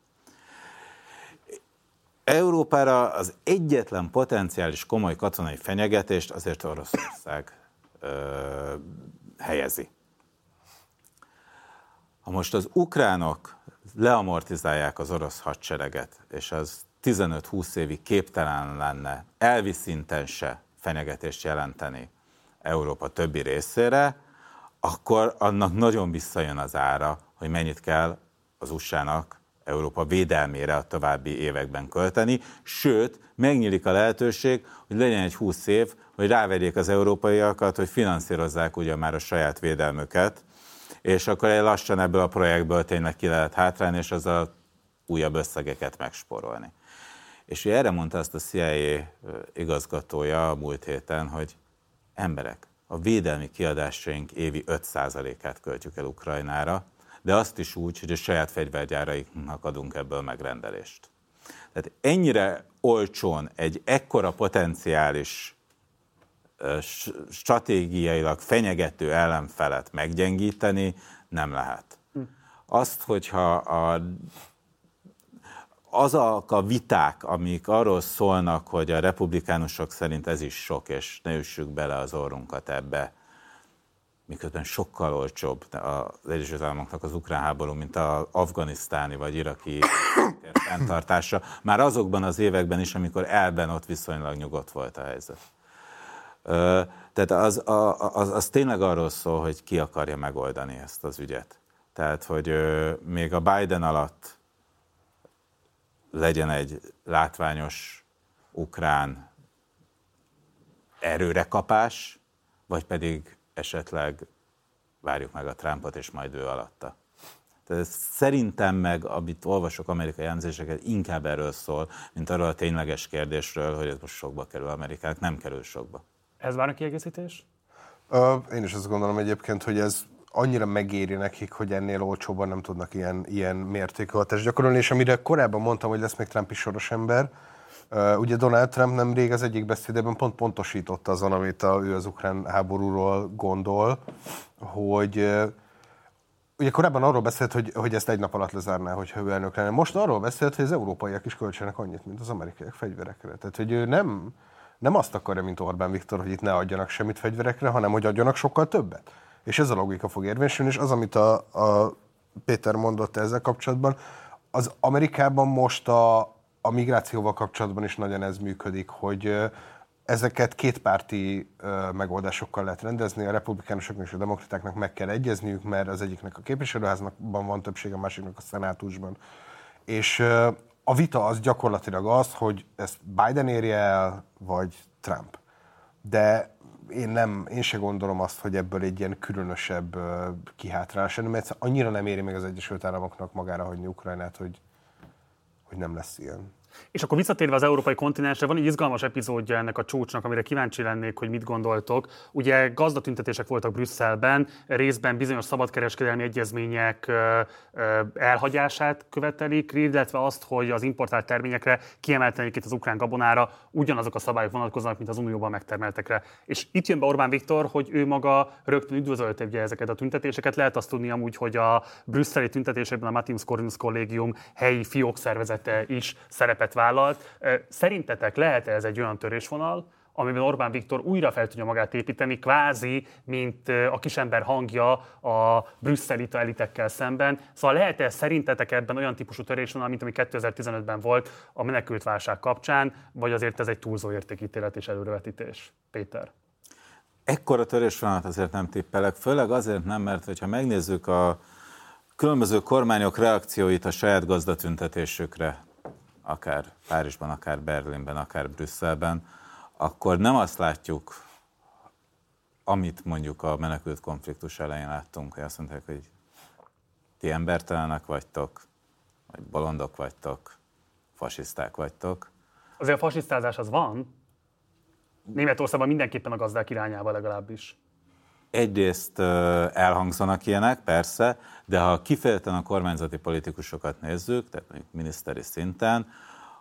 Európára az egyetlen potenciális komoly katonai fenyegetést azért Oroszország ö, helyezi. Ha most az ukránok leamortizálják az orosz hadsereget, és az 15-20 évig képtelen lenne elvi szinten se fenyegetést jelenteni Európa többi részére, akkor annak nagyon visszajön az ára, hogy mennyit kell az USA-nak Európa védelmére a további években költeni, sőt, megnyílik a lehetőség, hogy legyen egy 20 év, hogy rávegyék az európaiakat, hogy finanszírozzák ugye már a saját védelmüket, és akkor egy lassan ebből a projektből tényleg ki lehet hátrálni, és azzal újabb összegeket megsporolni. És erre mondta azt a CIA igazgatója a múlt héten, hogy emberek, a védelmi kiadásaink évi 5%-át költjük el Ukrajnára, de azt is úgy, hogy a saját fegyvergyárainknak adunk ebből megrendelést. Tehát ennyire olcsón egy ekkora potenciális stratégiailag fenyegető ellenfelet meggyengíteni nem lehet. Hm. Azt, hogyha a azok a viták, amik arról szólnak, hogy a republikánusok szerint ez is sok, és ne üssük bele az orrunkat ebbe, miközben sokkal olcsóbb az Egyesült Államoknak az ukrán háború, mint az afganisztáni vagy iraki fenntartása, már azokban az években is, amikor elben ott viszonylag nyugodt volt a helyzet. Tehát az, az, az tényleg arról szól, hogy ki akarja megoldani ezt az ügyet. Tehát, hogy még a Biden alatt legyen egy látványos ukrán erőrekapás, vagy pedig esetleg várjuk meg a Trumpot, és majd ő alatta. Tehát szerintem meg, amit olvasok amerikai jelzéseket, inkább erről szól, mint arról a tényleges kérdésről, hogy ez most sokba kerül Amerikának, nem kerül sokba. Ez várna kiegészítés? Uh, én is azt gondolom egyébként, hogy ez annyira megéri nekik, hogy ennél olcsóban nem tudnak ilyen, ilyen mértékű hatást gyakorolni, és amire korábban mondtam, hogy lesz még Trump is soros ember, Uh, ugye Donald Trump nem rég az egyik beszédében pont pontosította azon, amit a, ő az ukrán háborúról gondol, hogy uh, ugye korábban arról beszélt, hogy, hogy ezt egy nap alatt lezárná, hogyha ő elnök lenne. Most arról beszélt, hogy az európaiak is költsenek annyit, mint az amerikaiak fegyverekre. Tehát, hogy ő nem, nem azt akarja, mint Orbán Viktor, hogy itt ne adjanak semmit fegyverekre, hanem hogy adjanak sokkal többet. És ez a logika fog érvényesülni, és az, amit a, a Péter mondott ezzel kapcsolatban, az Amerikában most a, a migrációval kapcsolatban is nagyon ez működik, hogy ezeket kétpárti megoldásokkal lehet rendezni, a republikánusoknak és a demokratáknak meg kell egyezniük, mert az egyiknek a képviselőházban van többség, a másiknak a szenátusban. És a vita az gyakorlatilag az, hogy ezt Biden érje el, vagy Trump. De én, nem, én se gondolom azt, hogy ebből egy ilyen különösebb kihátrálás lenne, mert annyira nem éri meg az Egyesült Államoknak magára hagyni Ukrajnát, hogy, hogy nem lesz ilyen. És akkor visszatérve az európai kontinensre, van egy izgalmas epizódja ennek a csúcsnak, amire kíváncsi lennék, hogy mit gondoltok. Ugye gazdatüntetések voltak Brüsszelben, részben bizonyos szabadkereskedelmi egyezmények elhagyását követelik, illetve azt, hogy az importált terményekre kiemelten itt az ukrán gabonára ugyanazok a szabályok vonatkoznak, mint az unióban megtermeltekre. És itt jön be Orbán Viktor, hogy ő maga rögtön üdvözölte ugye ezeket a tüntetéseket. Lehet azt tudni amúgy, hogy a brüsszeli tüntetésekben a Matinus Corvinus kollégium helyi fiók szervezete is szerepel szerepet vállalt. Szerintetek lehet-e ez egy olyan törésvonal, amiben Orbán Viktor újra fel tudja magát építeni, kvázi, mint a kisember hangja a brüsszeli elitekkel szemben. Szóval lehet-e szerintetek ebben olyan típusú törésvonal, mint ami 2015-ben volt a menekült válság kapcsán, vagy azért ez egy túlzó értékítélet és előrevetítés? Péter. Ekkora törésvonalat azért nem tippelek, főleg azért nem, mert hogyha megnézzük a különböző kormányok reakcióit a saját gazdatüntetésükre, akár Párizsban, akár Berlinben, akár Brüsszelben, akkor nem azt látjuk, amit mondjuk a menekült konfliktus elején láttunk, hogy azt mondták, hogy ti embertelenek vagytok, vagy bolondok vagytok, fasiszták vagytok. Azért a fasisztázás az van. Németországban mindenképpen a gazdák irányába legalábbis egyrészt elhangzanak ilyenek, persze, de ha kifejezetten a kormányzati politikusokat nézzük, tehát mondjuk miniszteri szinten,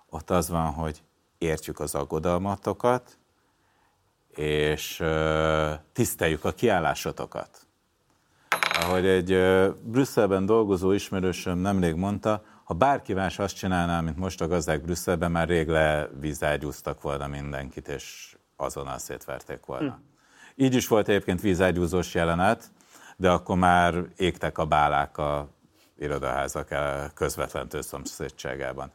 ott az van, hogy értjük az aggodalmatokat, és tiszteljük a kiállásotokat. Ahogy egy Brüsszelben dolgozó ismerősöm nemrég mondta, ha bárki más azt csinálná, mint most a gazdák Brüsszelben, már rég levízágyúztak volna mindenkit, és azonnal szétverték volna. Hm. Így is volt egyébként vízágyúzós jelenet, de akkor már égtek a bálák a irodaházak közvetlen szomszédságában.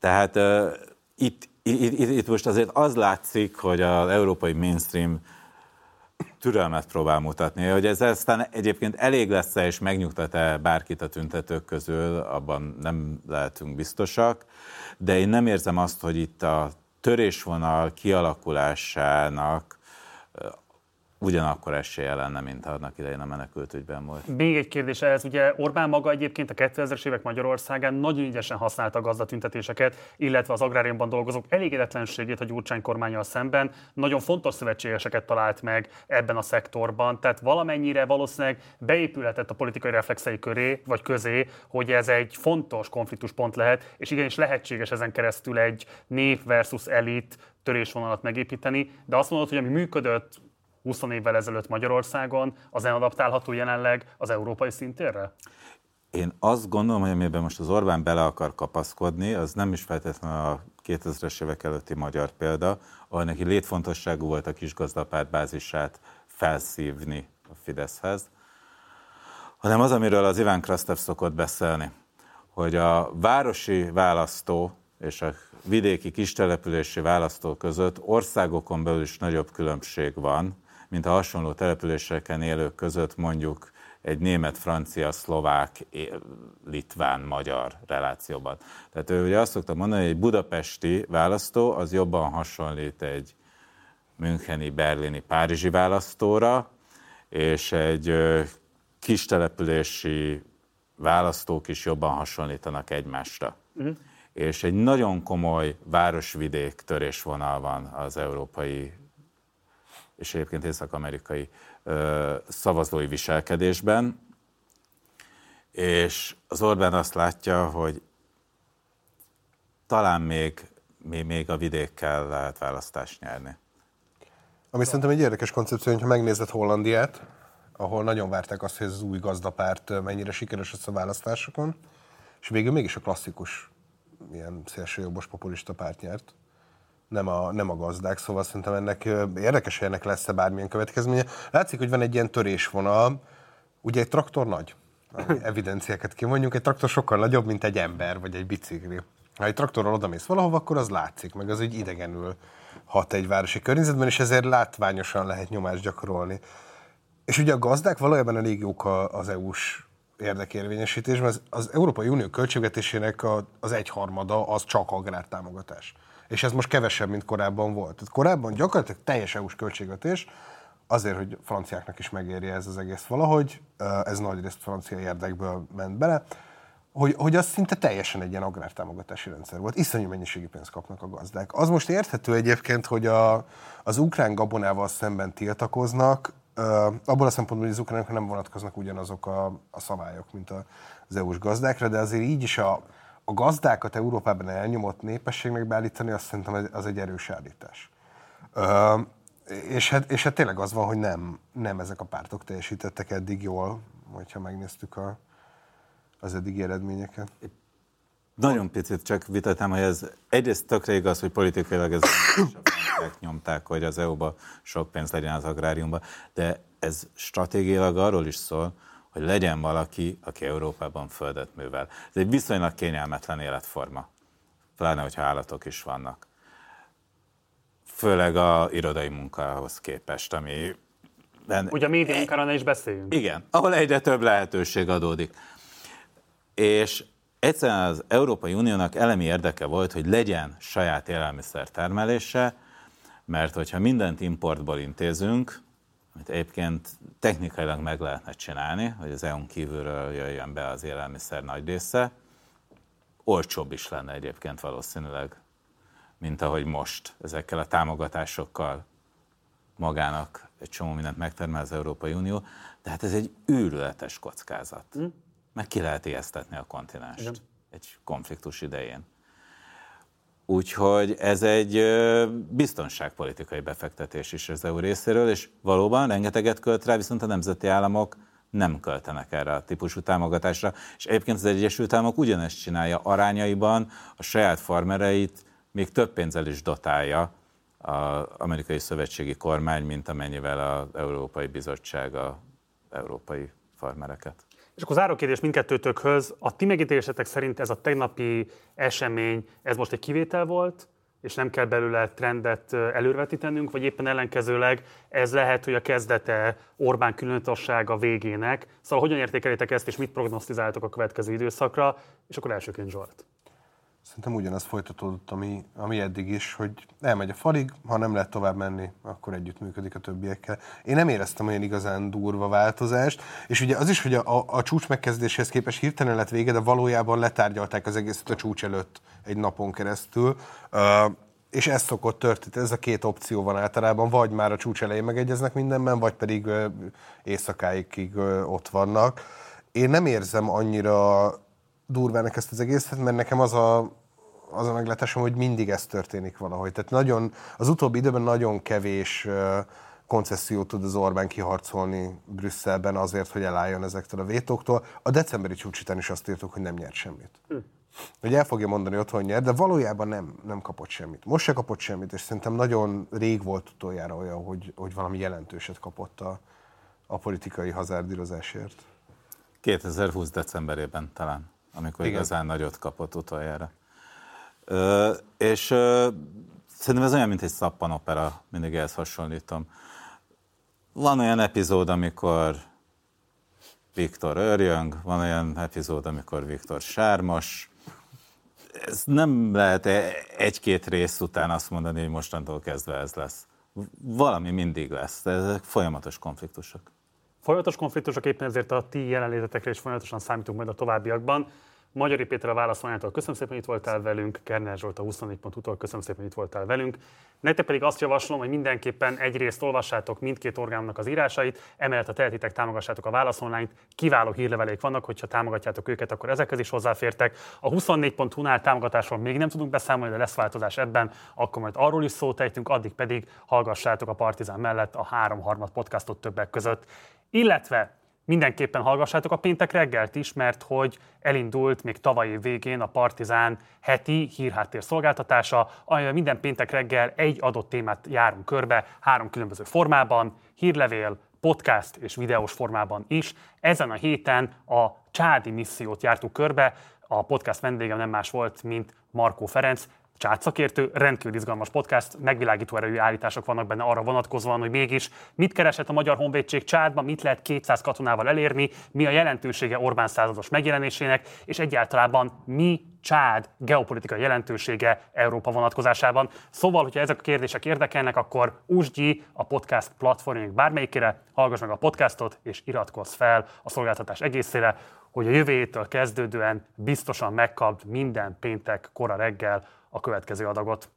Tehát uh, itt, itt, itt, itt most azért az látszik, hogy az európai mainstream türelmet próbál mutatni. Hogy ez aztán egyébként elég lesz-e és megnyugtat-e bárkit a tüntetők közül, abban nem lehetünk biztosak, de én nem érzem azt, hogy itt a törésvonal kialakulásának ugyanakkor esélye lenne, mint annak idején a menekültügyben volt. Még egy kérdés ehhez, ugye Orbán maga egyébként a 2000-es évek Magyarországán nagyon ügyesen használta a gazdatüntetéseket, illetve az agráriumban dolgozók elégedetlenségét a Gyurcsány kormányal szemben. Nagyon fontos szövetségeseket talált meg ebben a szektorban, tehát valamennyire valószínűleg beépülhetett a politikai reflexei köré, vagy közé, hogy ez egy fontos konfliktuspont lehet, és igenis lehetséges ezen keresztül egy nép versus elit törésvonalat megépíteni, de azt mondod, hogy ami működött 20 évvel ezelőtt Magyarországon, az adaptálható jelenleg az európai szintérre? Én azt gondolom, hogy amiben most az Orbán bele akar kapaszkodni, az nem is feltétlenül a 2000-es évek előtti magyar példa, ahol neki létfontosságú volt a kisgazdapárt bázisát felszívni a Fideszhez, hanem az, amiről az Iván Krasztev szokott beszélni, hogy a városi választó és a vidéki kistelepülési választó között országokon belül is nagyobb különbség van, mint a hasonló településeken élők között mondjuk egy német, francia, szlovák, litván, magyar relációban. Tehát ő ugye azt szokta mondani, hogy egy budapesti választó az jobban hasonlít egy müncheni, berlini, párizsi választóra, és egy kis települési választók is jobban hasonlítanak egymásra. Uh-huh. És egy nagyon komoly városvidék törésvonal van az európai és egyébként észak-amerikai szavazói viselkedésben, és az Orbán azt látja, hogy talán még, még, a vidékkel lehet választást nyerni. Ami szerintem egy érdekes koncepció, hogyha megnézed Hollandiát, ahol nagyon várták azt, hogy ez az új gazdapárt mennyire sikeres lesz a választásokon, és végül mégis a klasszikus ilyen szélsőjobbos populista párt nyert nem a, nem a gazdák, szóval szerintem ennek érdekes, hogy ennek lesz-e bármilyen következménye. Látszik, hogy van egy ilyen törésvonal, ugye egy traktor nagy, evidenciákat kimondjuk, egy traktor sokkal nagyobb, mint egy ember, vagy egy bicikli. Ha egy traktorral odamész valahova, akkor az látszik, meg az úgy idegenül hat egy városi környezetben, és ezért látványosan lehet nyomást gyakorolni. És ugye a gazdák valójában elég jók az EU-s érdekérvényesítésben. Az, az Európai Unió költségvetésének a, az egyharmada az csak agrártámogatás és ez most kevesebb, mint korábban volt. Tehát korábban gyakorlatilag teljes EU-s költségvetés, azért, hogy franciáknak is megérje ez az egész valahogy, ez nagy részt francia érdekből ment bele, hogy, hogy az szinte teljesen egy ilyen agrártámogatási rendszer volt. Iszonyú mennyiségű pénzt kapnak a gazdák. Az most érthető egyébként, hogy a, az ukrán gabonával szemben tiltakoznak, abból a szempontból, hogy az ukránokra nem vonatkoznak ugyanazok a, a szabályok, mint az EU-s gazdákra, de azért így is a, a gazdákat Európában elnyomott népességnek beállítani, azt szerintem az egy erős állítás. Ö, és, hát, és hát tényleg az van, hogy nem, nem ezek a pártok teljesítettek eddig jól, hogyha megnéztük a, az eddigi eredményeket. Nagyon picit csak vitatám, hogy ez egyrészt tökre igaz, hogy politikailag ez nyomták, hogy az EU-ba sok pénz legyen az agráriumban, de ez stratégiailag arról is szól, hogy legyen valaki, aki Európában földet művel. Ez egy viszonylag kényelmetlen életforma, pláne, hogyha állatok is vannak. Főleg a irodai munkához képest, ami... Ugye a média munkára is beszéljünk. Igen, ahol egyre több lehetőség adódik. És egyszerűen az Európai Uniónak elemi érdeke volt, hogy legyen saját élelmiszer termelése, mert hogyha mindent importból intézünk, amit egyébként technikailag meg lehetne csinálni, hogy az EU-n kívülről jöjjön be az élelmiszer nagy része, olcsóbb is lenne egyébként valószínűleg, mint ahogy most ezekkel a támogatásokkal magának egy csomó mindent megtermel az Európai Unió, de hát ez egy őrületes kockázat. Mm. Meg ki lehet ijesztetni a kontinenst Igen. egy konfliktus idején. Úgyhogy ez egy biztonságpolitikai befektetés is az EU részéről, és valóban rengeteget költ rá, viszont a nemzeti államok nem költenek erre a típusú támogatásra. És egyébként az Egyesült Államok ugyanezt csinálja arányaiban, a saját farmereit még több pénzzel is dotálja az amerikai szövetségi kormány, mint amennyivel az Európai Bizottság a európai farmereket. És akkor záró kérdés mindkettőtökhöz. A ti megítélésetek szerint ez a tegnapi esemény, ez most egy kivétel volt, és nem kell belőle trendet előrevetítenünk, vagy éppen ellenkezőleg ez lehet, hogy a kezdete Orbán különössága végének. Szóval hogyan értékelitek ezt, és mit prognosztizáltok a következő időszakra, és akkor elsőként Zsolt. Szerintem ugyanaz folytatódott, ami, ami eddig is, hogy elmegy a falig, ha nem lehet tovább menni, akkor együttműködik a többiekkel. Én nem éreztem olyan igazán durva változást, és ugye az is, hogy a, a, csúcs megkezdéshez képest hirtelen lett vége, de valójában letárgyalták az egészet a csúcs előtt egy napon keresztül. Uh, és ez szokott történni, ez a két opció van általában, vagy már a csúcs elején megegyeznek mindenben, vagy pedig éjszakáig ott vannak. Én nem érzem annyira durvának ezt az egészet, mert nekem az a, az a meglátásom, hogy mindig ez történik valahogy. Tehát nagyon, az utóbbi időben nagyon kevés koncesziót tud az Orbán kiharcolni Brüsszelben azért, hogy elálljon ezektől a vétóktól. A decemberi csúcsitán is azt írtuk, hogy nem nyert semmit. Hm. Hogy el fogja mondani otthon nyert, de valójában nem, nem kapott semmit. Most se kapott semmit, és szerintem nagyon rég volt utoljára olyan, hogy, hogy valami jelentőset kapott a, a politikai hazárdírozásért. 2020 decemberében talán amikor Igen. igazán nagyot kapott utoljára. Ö, és ö, szerintem ez olyan, mint egy szappanopera, mindig ehhez hasonlítom. Van olyan epizód, amikor Viktor örjöng, van olyan epizód, amikor Viktor sármos. Ez nem lehet e- egy-két rész után azt mondani, hogy mostantól kezdve ez lesz. Valami mindig lesz, ezek folyamatos konfliktusok. Folyamatos konfliktusok éppen ezért a ti jelenlétetekre is folyamatosan számítunk majd a továbbiakban. Magyari Péter a válaszolányától köszönöm szépen, hogy itt voltál velünk, Kerner Zsolt a 24.hu-tól köszönöm szépen, hogy itt voltál velünk. Nektek pedig azt javaslom, hogy mindenképpen egyrészt olvassátok mindkét orgánumnak az írásait, emellett a tehetitek támogassátok a válaszolnányt, kiváló hírlevelék vannak, hogyha támogatjátok őket, akkor ezekhez is hozzáfértek. A 24.hu-nál támogatásról még nem tudunk beszámolni, de lesz változás ebben, akkor majd arról is szót ejtünk, addig pedig hallgassátok a Partizán mellett a három harmad podcastot többek között. Illetve Mindenképpen hallgassátok a péntek reggelt is, mert hogy elindult még tavalyi végén a Partizán heti hírháttér szolgáltatása, amivel minden péntek reggel egy adott témát járunk körbe három különböző formában, hírlevél, podcast és videós formában is. Ezen a héten a csádi missziót jártuk körbe, a podcast vendége nem más volt, mint Markó Ferenc, csátszakértő, rendkívül izgalmas podcast, megvilágító erejű állítások vannak benne arra vonatkozóan, hogy mégis mit keresett a Magyar Honvédség Csádban, mit lehet 200 katonával elérni, mi a jelentősége Orbán százados megjelenésének, és egyáltalán mi Csád geopolitikai jelentősége Európa vonatkozásában. Szóval, hogyha ezek a kérdések érdekelnek, akkor úsd a podcast platformjának bármelyikére, hallgass meg a podcastot, és iratkozz fel a szolgáltatás egészére, hogy a jövő kezdődően biztosan megkapd minden péntek kora reggel a következő adagot.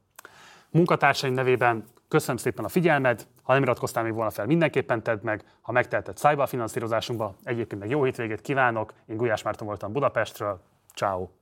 Munkatársaim nevében köszönöm szépen a figyelmed, ha nem iratkoztál még volna fel, mindenképpen tedd meg, ha megteheted szájba a finanszírozásunkba, egyébként meg jó hétvégét kívánok, én Gulyás Márton voltam Budapestről, ciao.